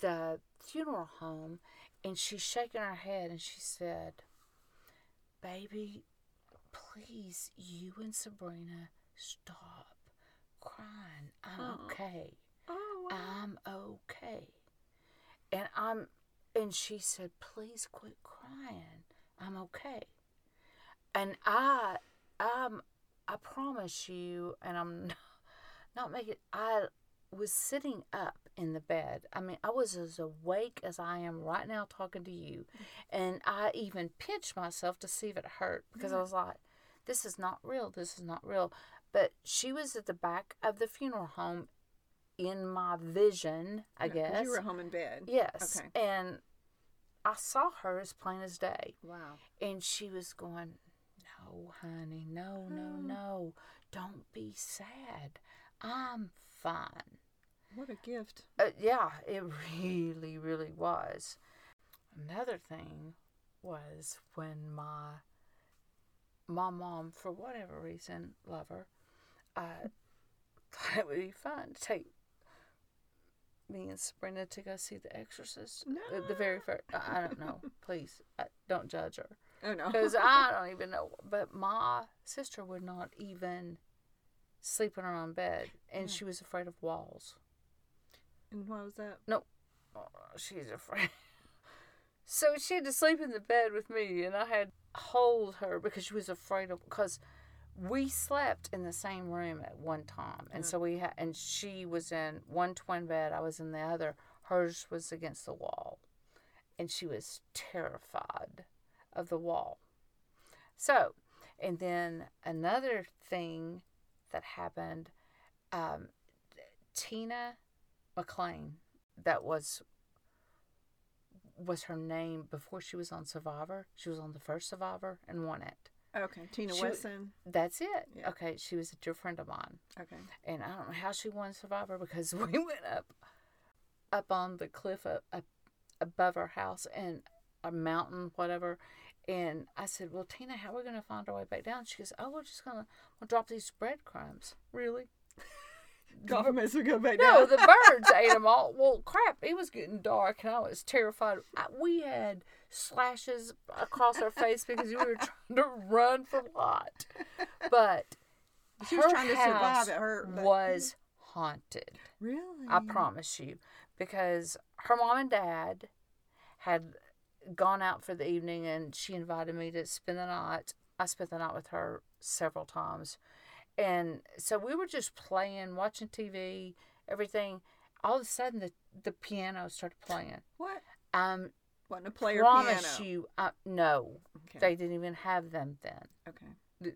the funeral home, and she's shaking her head, and she said, Baby, please, you and Sabrina, stop crying. I'm Aw. okay. Oh, wow. I'm okay. And I'm and she said, "Please quit crying. I'm okay." And I um I promise you and I'm not, making I was sitting up in the bed. I mean, I was as awake as I am right now talking to you. And I even pinched myself to see if it hurt because I was like, this is not real. This is not real. But she was at the back of the funeral home in my vision, I guess. You were home in bed. Yes. Okay. And I saw her as plain as day. Wow. And she was going, No, honey, no, no, Oh. no. Don't be sad. I'm fine. What a gift. Uh, yeah, it really, really was. Another thing was when my my mom, for whatever reason, love her, uh, thought it would be fun to take me and Sabrina to go see The Exorcist. The, the very first. I I don't know. Please, uh, don't judge her Oh, no. because I don't even know. But my sister would not even sleep in her own bed, and Yeah. she was afraid of walls. and why was that? Oh, she's afraid. So she had to sleep in the bed with me, and I had to hold her because she was afraid of. Because we slept in the same room at one time, and so we had, and she was in one twin bed, I was in the other. Hers was against the wall, and she was terrified of the wall. So, and then another thing that happened, um, Tina McLean, that was was her name before she was on Survivor. She was on the first Survivor and won it. Okay. Tina She- Wesson. That's it. Yeah. Okay, she was a dear friend of mine, Okay. and I don't know how she won Survivor because we went up up on the cliff up, up above our house and a mountain, whatever. And I said, "Well, Tina, how are we going to find our way back down?" She goes, "Oh, we're just gonna we'll drop these breadcrumbs." Really? Mess would go back No, the birds ate them all. Well, crap, it was getting dark, and I was terrified. I, we had slashes across our face because we were trying to run for light. But She was trying to survive at her- but- was haunted. really? I promise you, because her mom and dad had gone out for the evening, and she invited me to spend the night. I spent the night with her several times, and so we were just playing, watching TV, everything. All of a sudden, the the piano started playing. What? Um, Wasn't a player promise piano. you, uh, no, Okay. they didn't even have them then. okay.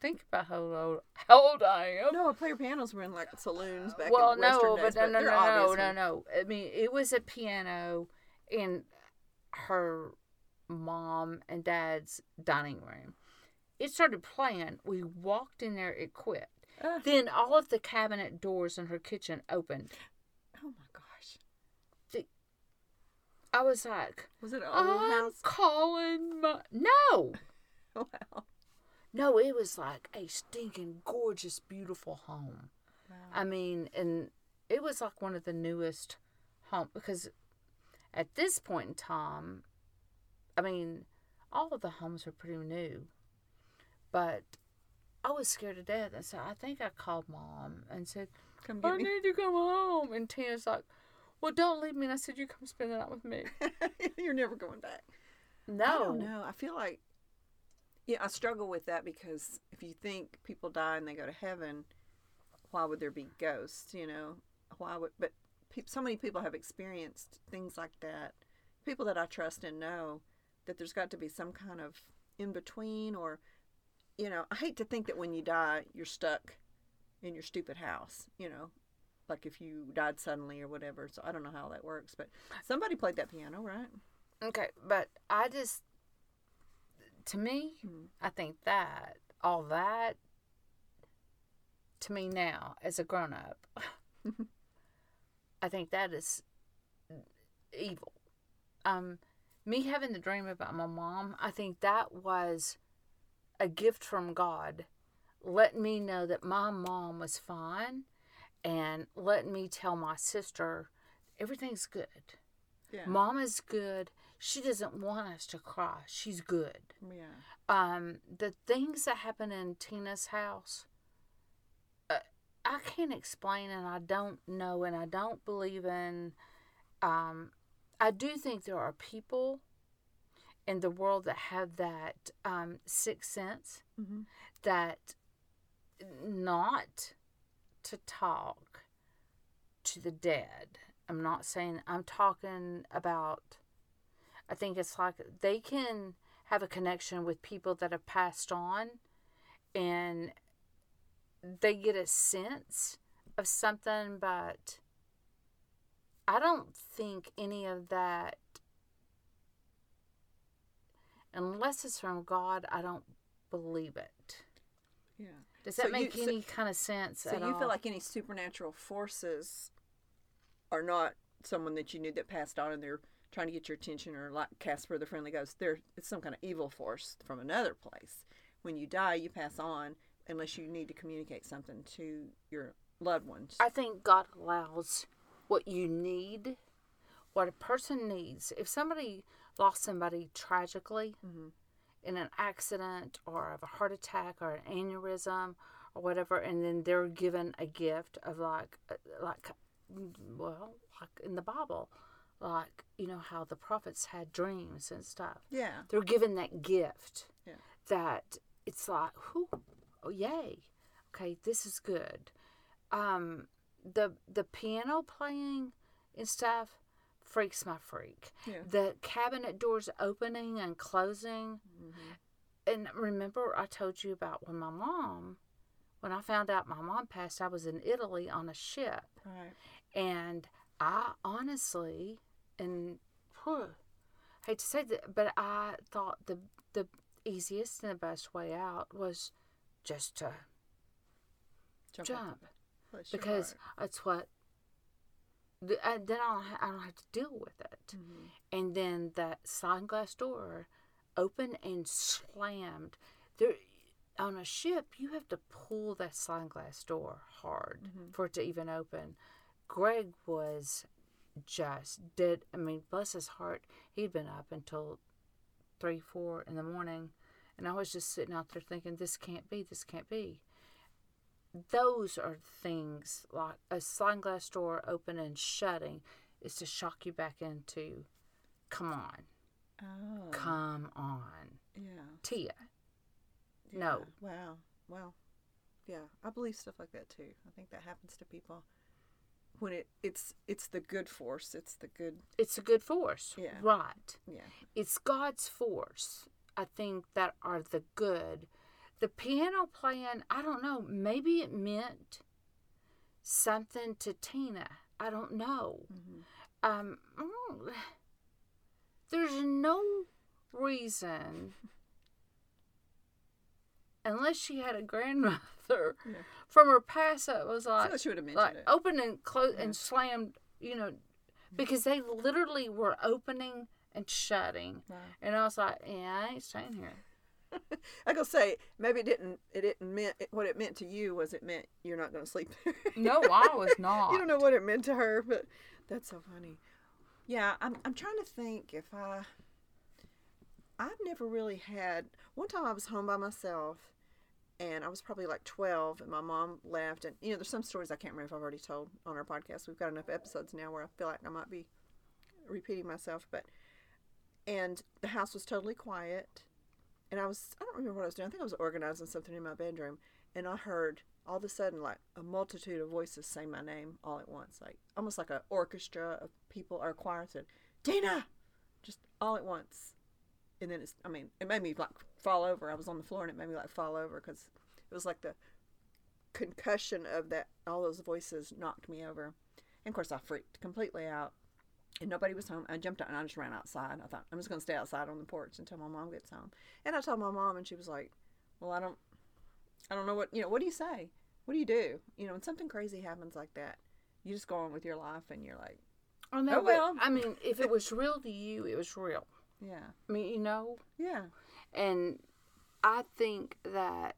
Think about how old how old I am. No, player pianos were in like saloons back well, in Western no, days, but no, no, no, no, no, no. I mean, it was a piano in her mom and dad's dining room. It started playing. We walked in there. It quit. Then all of the cabinet doors in her kitchen opened. Oh my gosh. I was like, Was it old I'm house? calling my no, Wow. no. It was like a stinking gorgeous, beautiful home. I mean, and it was like one of the newest home because at this point in time, I mean, all of the homes were pretty new, but I was scared to death, and so I think I called mom and said, Come "I me. need to come home." And Tina's like, "Well, don't leave me." And I said, "You come spend the night with me." You're never going back. No, I don't know. I feel like, yeah, I struggle with that because if you think people die and they go to heaven, why would there be ghosts? You know, why would? But pe- so many people have experienced things like that. People that I trust and know that there's got to be some kind of in between, or, you know, I hate to think that when you die you're stuck in your stupid house. You know. Like if you died suddenly or whatever, so I don't know how that works. But somebody played that piano, right? Okay, but I just, to me, Hmm. I think that all that, to me now as a grown up, I think that is evil. Um, me having the dream about my mom, I think that was a gift from God, let me know that my mom was fine, and let me tell my sister everything's good. Yeah. Mom is good. She doesn't want us to cry. She's good. Yeah. Um, the things that happen in Tina's house, uh, I can't explain, and I don't know, and I don't believe in. Um, I do think there are people in the world that have that um, sixth sense Mm-hmm. that not to talk to the dead. I'm not saying I'm talking about I think it's like they can have a connection with people that have passed on and they get a sense of something but I don't think any of that unless it's from God, I don't believe it. Yeah. Does So that you- make so- any kind of sense? So you all? feel like any supernatural forces are not someone that you knew that passed on and they're trying to get your attention or like Casper the Friendly Ghost. They're it's some kind of evil force from another place. When you die, you pass on unless you need to communicate something to your loved ones. I think God allows what you need, what a person needs. If somebody lost somebody tragically Mhm. in an accident or of a heart attack or an aneurysm or whatever, and then they're given a gift of like, uh, like, well, like in the Bible, like you know how the prophets had dreams and stuff. yeah. They're given that gift Yeah. that it's like, whoo, oh yay, okay, this is good. Um, the the piano playing and stuff freaks my freak. Yeah. The cabinet doors opening and closing. Mm-hmm. And remember, I told you about when my mom, when I found out my mom passed, I was in Italy on a ship. Right. And I honestly, and whew, hate to say that, but I thought the the easiest and the best way out was just to Jump. jump the- bless your because that's what I, then I don't, I don't have to deal with it. Mm-hmm. And then that sliding glass door opened and slammed. There, on a ship, you have to pull that sliding glass door hard Mm-hmm. for it to even open. Greg was just dead. I mean, bless his heart, he'd been up until three, four in the morning, and I was just sitting out there thinking, "This can't be. This can't be." Those are things like a sliding glass door open and shutting is to shock you back into, "Come on, Oh. come on, Yeah. Tia." yeah. No. Wow. Wow. Yeah, I believe stuff like that too. I think that happens to people when it it's it's the good force. It's the good. It's a good force, Yeah. right? Yeah. it's God's force, I think, that are the good. The piano playing, I don't know, maybe it meant something to Tina. I don't know. Um, mm, there's no reason, unless she had a grandmother Yeah. from her past that was like, So she would have mentioned like it. opened and closed and slammed, you know, because they literally were opening and shutting. Right. And I was like, yeah, I ain't staying here. I gonna say maybe it didn't. It didn't meant what it meant to you was it meant you're not gonna sleep there. No, I was not. you don't know what it meant to her, but that's so funny. Yeah, I'm I'm trying to think if I I've never really had one time I was home by myself and I was probably like 12 and my mom left and you know there's some stories I can't remember if I've already told on our podcast. We've got enough episodes now where I feel like I might be repeating myself, but and the house was totally quiet and I was I don't remember what I was doing. I think I was organizing something in my bedroom and I heard all of a sudden like a multitude of voices say my name all at once, like almost like an orchestra of people or a choir said, Dena just all at once. And then it's I mean, it made me like fall over. I was on the floor and it made me like fall over because it was like the concussion of that all those voices knocked me over. And of course I freaked completely out. And nobody was home. I jumped out and I just ran outside. I thought I'm just gonna stay outside on the porch until my mom gets home. And I told my mom and she was like, Well I don't I don't know what you know, what do you say? What do you do? You know, when something crazy happens like that, you just go on with your life and you're like, oh, I know, Oh, well. I mean, if it was real to you, it was real. Yeah. I mean, you know, Yeah. and I think that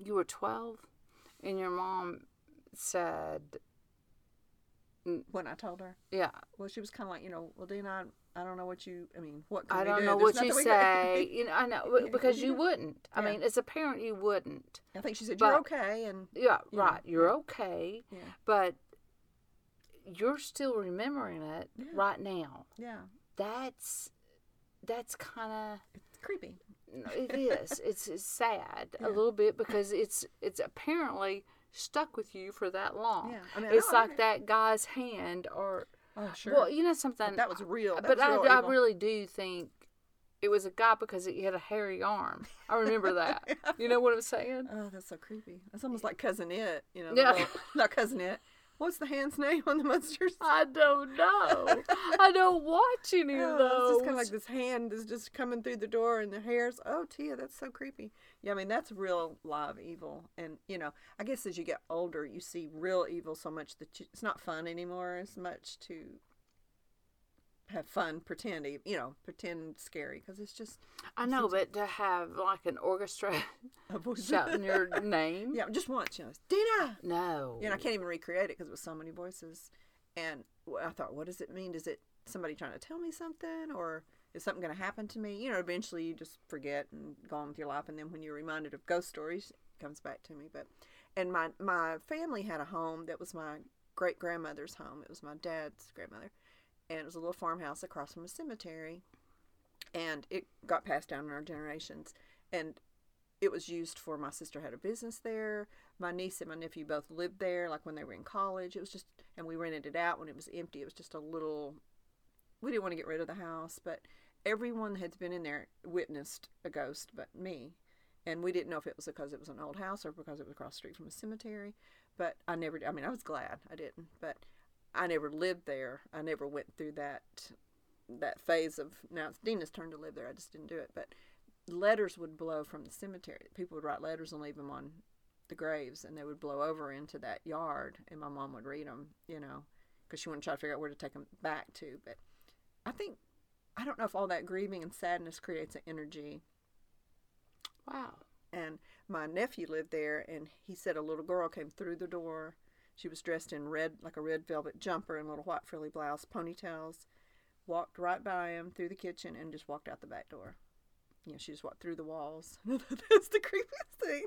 you were 12 and your mom said, Mm, when I told her. yeah, Well, she was kind of like, you know, well, Dena, I, I don't know what you, I mean, what can I don't do? know There's what you nothing we can- say. You know, I know Yeah, because you you know. wouldn't. I Yeah. mean, as a parent, you wouldn't. I think she said, But- you're okay. And Yeah, Yeah, right. You're okay, yeah, but you're still remembering it right now. yeah, That's that's kind of creepy. it is. It's, it's sad a little bit because it's it's apparently stuck with you for that long. Yeah. I mean, It's I like that guy's hand or Oh, sure. well, you know something. But that was real. Uh, that but was I, real I evil. really do think it was a guy because he had a hairy arm. I remember that. You know what I'm saying? Oh, that's so creepy. That's almost like Cousin It. You know, Yeah. yeah. not Cousin It. What's the hand's name on the Munsters? I don't know. I don't watch any of Oh, those. it's just kind of like this hand is just coming through the door and the hairs. Oh, Tia, that's so creepy. Yeah, I mean, that's real live evil. And, you know, I guess as you get older, you see real evil so much that you, it's not fun anymore as much to have fun, pretend, e- you know, pretend scary because it's just I know, but to have like an orchestra shouting your name, yeah, just once, you know, Dena! no. You know, I can't even recreate it because it was so many voices. And I thought, what does it mean? Is it somebody trying to tell me something, or is something going to happen to me? You know, eventually you just forget and go on with your life. And then when you're reminded of ghost stories, it comes back to me. But and my my family had a home that was my great grandmother's home. It was my dad's grandmother, and it was a little farmhouse across from a cemetery. And it got passed down in our generations, and it was used for my sister had a business there my niece and my nephew both lived there like when they were in college it was just and we rented it out when it was empty it was just a little we didn't want to get rid of the house but everyone had been in there witnessed a ghost but me and we didn't know if it was because it was an old house or because it was across the street from a cemetery but i never i mean i was glad i didn't but i never lived there i never went through that that phase of now it's dena's turn to live there i just didn't do it but letters would blow from the cemetery. People would write letters and leave them on the graves, and they would blow over into that yard, and my mom would read them, you know, because she wouldn't try to figure out where to take them back to. But I think I don't know if all that grieving and sadness creates an energy. Wow. And my nephew lived there, and he said a little girl came through the door. She was dressed in red, like a red velvet jumper and little white frilly blouse, ponytails. Walked right by him through the kitchen and just walked out the back door. You know, she just walked through the walls. That's the creepiest thing.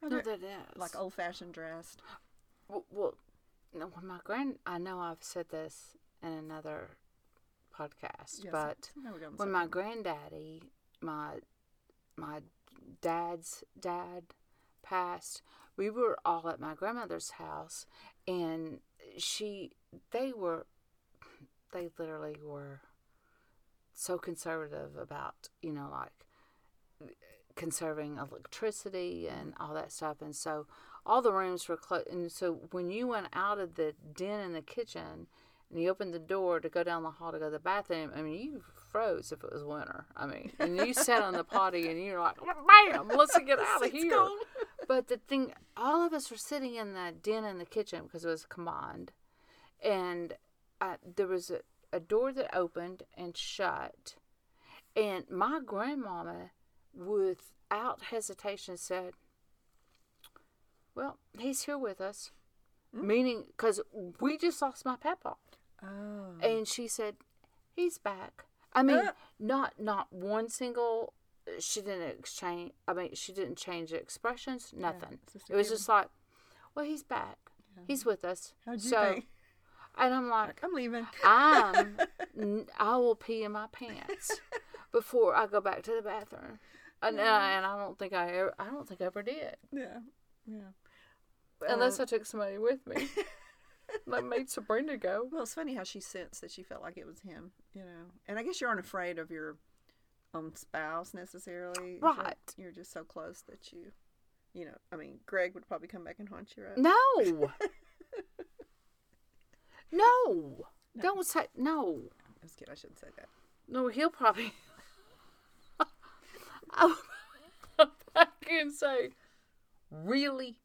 No, that is. like old fashioned dressed. Well, well no, my grand, I know I've said this in another podcast, Yes, but somehow we got on when my granddaddy, my my dad's dad passed, we were all at my grandmother's house, and she, they were, they literally were so conservative about, you know, like conserving electricity and all that stuff. And so all the rooms were closed. And so when you went out of the den in the kitchen and you opened the door to go down the hall to go to the bathroom, I mean, you froze if it was winter. I mean, and you sat on the potty and you're like, bam, let's get out of here. cold. But the thing, all of us were sitting in the den in the kitchen because it was combined. And uh, there was a, a door that opened and shut. And my grandmama, without hesitation, said, Well, he's here with us. Meaning, because we just lost my papa. Oh. And she said, He's back. I mean, Ah. not not one single. She didn't exchange. I mean, she didn't change expressions. Nothing. a it was just like, well, he's back. He's with us. How'd you so, think? and I'm like, I'm leaving. I'm, I will pee in my pants before I go back to the bathroom. And, I, and I don't think I ever, I don't think I ever did, Yeah. Yeah. unless Um, I took somebody with me. like made Sabrina go. Well, it's funny how she sensed that she felt like it was him, you know. And I guess you aren't afraid of your own spouse necessarily. If you're- Right. You're, just so close that you, you know, I mean, Greg would probably come back and haunt you, right? No. no. Don't say no. I was kidding. I shouldn't say that. No, he'll probably. I'll back and say, "Really?"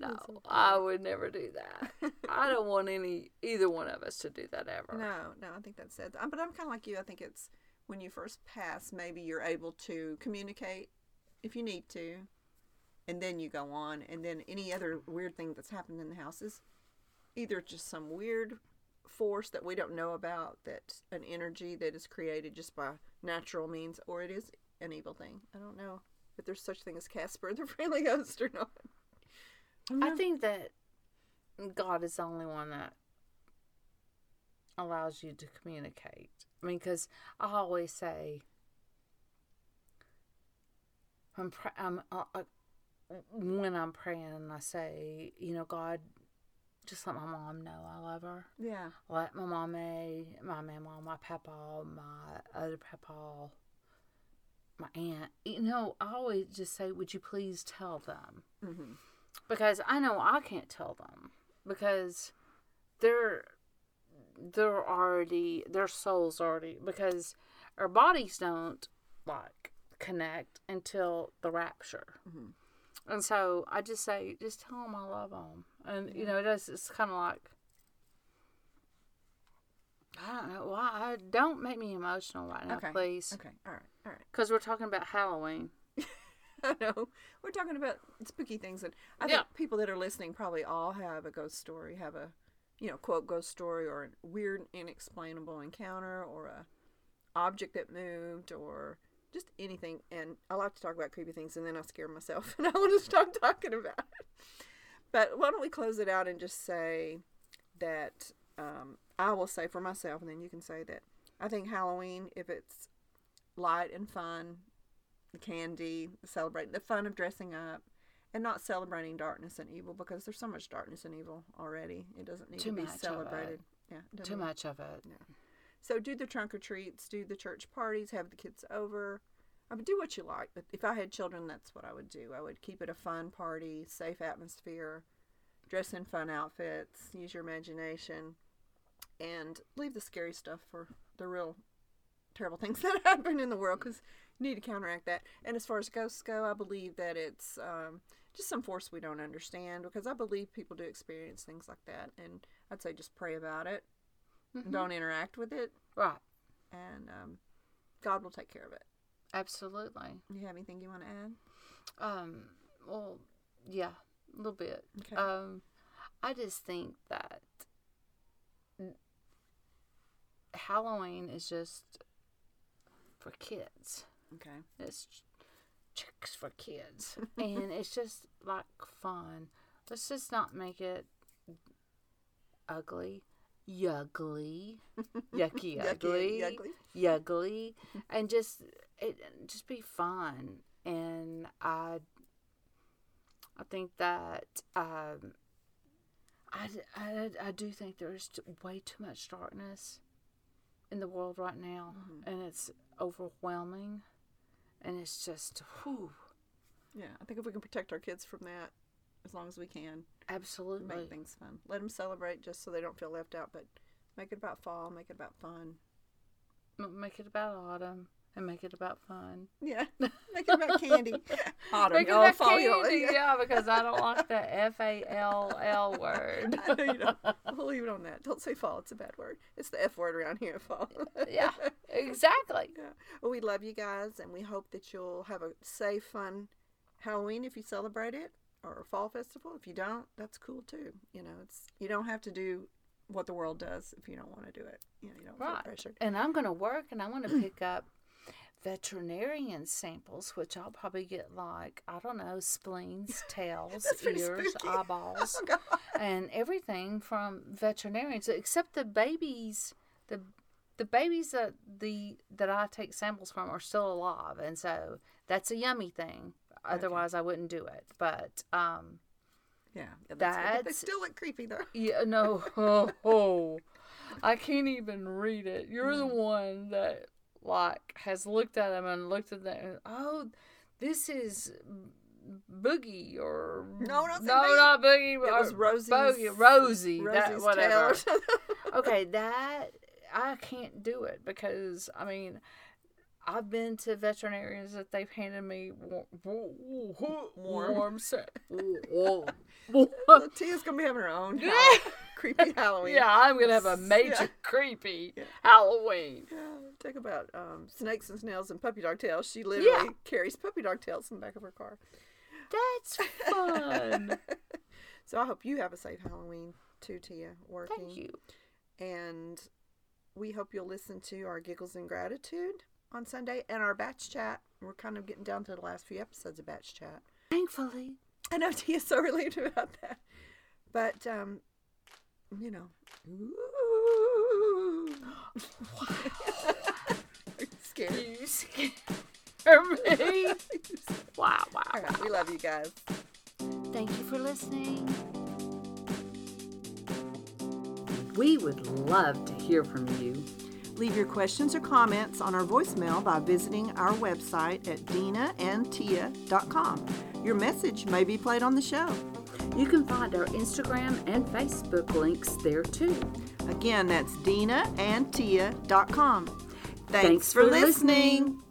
No, I would never do that. I don't want any either one of us to do that ever. No, no, I think that's it. Um, But I'm kind of like you. I think it's when you first pass, maybe you're able to communicate if you need to, and then you go on. And then any other weird thing that's happened in the house is either just some weird force that we don't know about, that an energy that is created just by natural means, or it is an evil thing. I don't know if there's such thing as Casper the Friendly Ghost or not. I think that God is the only one that allows you to communicate. I mean, because I always say, I'm, pr- I'm uh, uh, when I'm praying, and I say, you know, God, just let my mom know I love her. Yeah. Let my mommy, my mama, my papa, my other papa, my aunt. You know, I always just say, would you please tell them? hmm because I know I can't tell them because they're they're already their souls already because our bodies don't like connect until the rapture. Mhm. And so I just say, just tell them I love them, and you know, it does. It's kind of like I don't know why. Don't make me emotional right now, Okay. please, Okay. All right. All right. because we're talking about Halloween. I know. We're talking about spooky things, and I Yeah. think people that are listening probably all have a ghost story, have a, you know, quote ghost story, or a weird, inexplainable encounter, or a object that moved, or just anything. And I like to talk about creepy things, and then I scare myself, and I want to stop talking about it. But why don't we close it out and just say that um, I will say for myself, and then you can say that I think Halloween, if it's light and fun, the candy, celebrating the fun of dressing up, and not celebrating darkness and evil because there's so much darkness and evil already. It doesn't need Too to be much of it. celebrated. Yeah, Too much of it. So do the trunk or treats, do the church parties, have the kids over. I would do what you like, but if I had children, that's what I would do. I would keep it a fun party, safe atmosphere, dress in fun outfits, use your imagination, and leave the scary stuff for the real terrible things that happen in the world because need to counteract that. And as far as ghosts go, I believe that it's um, just some force we don't understand because I believe people do experience things like that. And I'd say just pray about it. Mhm. Don't interact with it. Right. And um, God will take care of it. Absolutely. You have anything you want to add? Um. Well, yeah, a little bit. Okay. Um, I just think that Halloween is just for kids. Okay. It's ch- tricks for kids, and it's just like fun. Let's just not make it ugly, yuggly, yucky, Yucky, ugly, yuggly. yuggly, and just it just be fun. And I, I think that um, I, I, I do think there's way too much darkness in the world right now, and it's overwhelming, and it's just whew, Yeah, I think if we can protect our kids from that as long as we can, absolutely. make things fun. Let them celebrate just so they don't feel left out, but make it about fall, make it about fun. M- make it about autumn and make it about fun. Yeah, make it about candy. Autumn, Make it about fall, you know, candy, yeah. because I don't like the F A L L word. I know you don't. We'll leave it on that. Don't say fall. It's a bad word. It's the F word around here, fall. yeah, exactly. Yeah. Well, we love you guys, and we hope that you'll have a safe, fun Halloween if you celebrate it, or a fall festival. If you don't, that's cool too. You know, it's you don't have to do what the world does if you don't want to do it. You know, you don't feel Right. pressured. And I'm going to work and I want to pick up veterinarian samples, which I'll probably get like, I don't know, spleens, tails, ears, spooky. eyeballs, Oh, and everything from veterinarians, except the babies. The the babies that the that I take samples from are still alive, and so that's a yummy thing. Otherwise, I wouldn't do it. But um, Yeah, yeah that's. They still look creepy though. yeah, no, oh, oh, I can't even read it. You're the one that like has looked at them and looked at them. Oh, this is Boogie or No, don't no, Boogie. not Boogie. It was or Rosie's- Bogey, Rosie, that whatever. tail or something. okay, that I can't do it because I mean. I've been to veterinarians that they've handed me warm, Warm. warm, sa- So Tia's gonna be having her own creepy Halloween. Yeah, I'm gonna have a major Yeah. creepy Yeah. Halloween. Yeah, talk about um, snakes and snails and puppy dog tails. She literally carries puppy dog tails in the back of her car. That's fun. So I hope you have a safe Halloween too, Tia. Working. Thank you. And we hope you'll listen to our giggles and gratitude on Sunday and our batch chat. We're kind of getting down to the last few episodes of batch chat. Thankfully. I know Tia's so relieved about that, but um, you know. Ooh. Are you scared? You scare me. wow, wow. All right, we love you guys. Thank you for listening. We would love to hear from you. Leave your questions or comments on our voicemail by visiting our website at denaandtia.com. Your message may be played on the show. You can find our Instagram and Facebook links there too. Again, that's denaandtia.com. Thanks, Thanks for for listening. listening.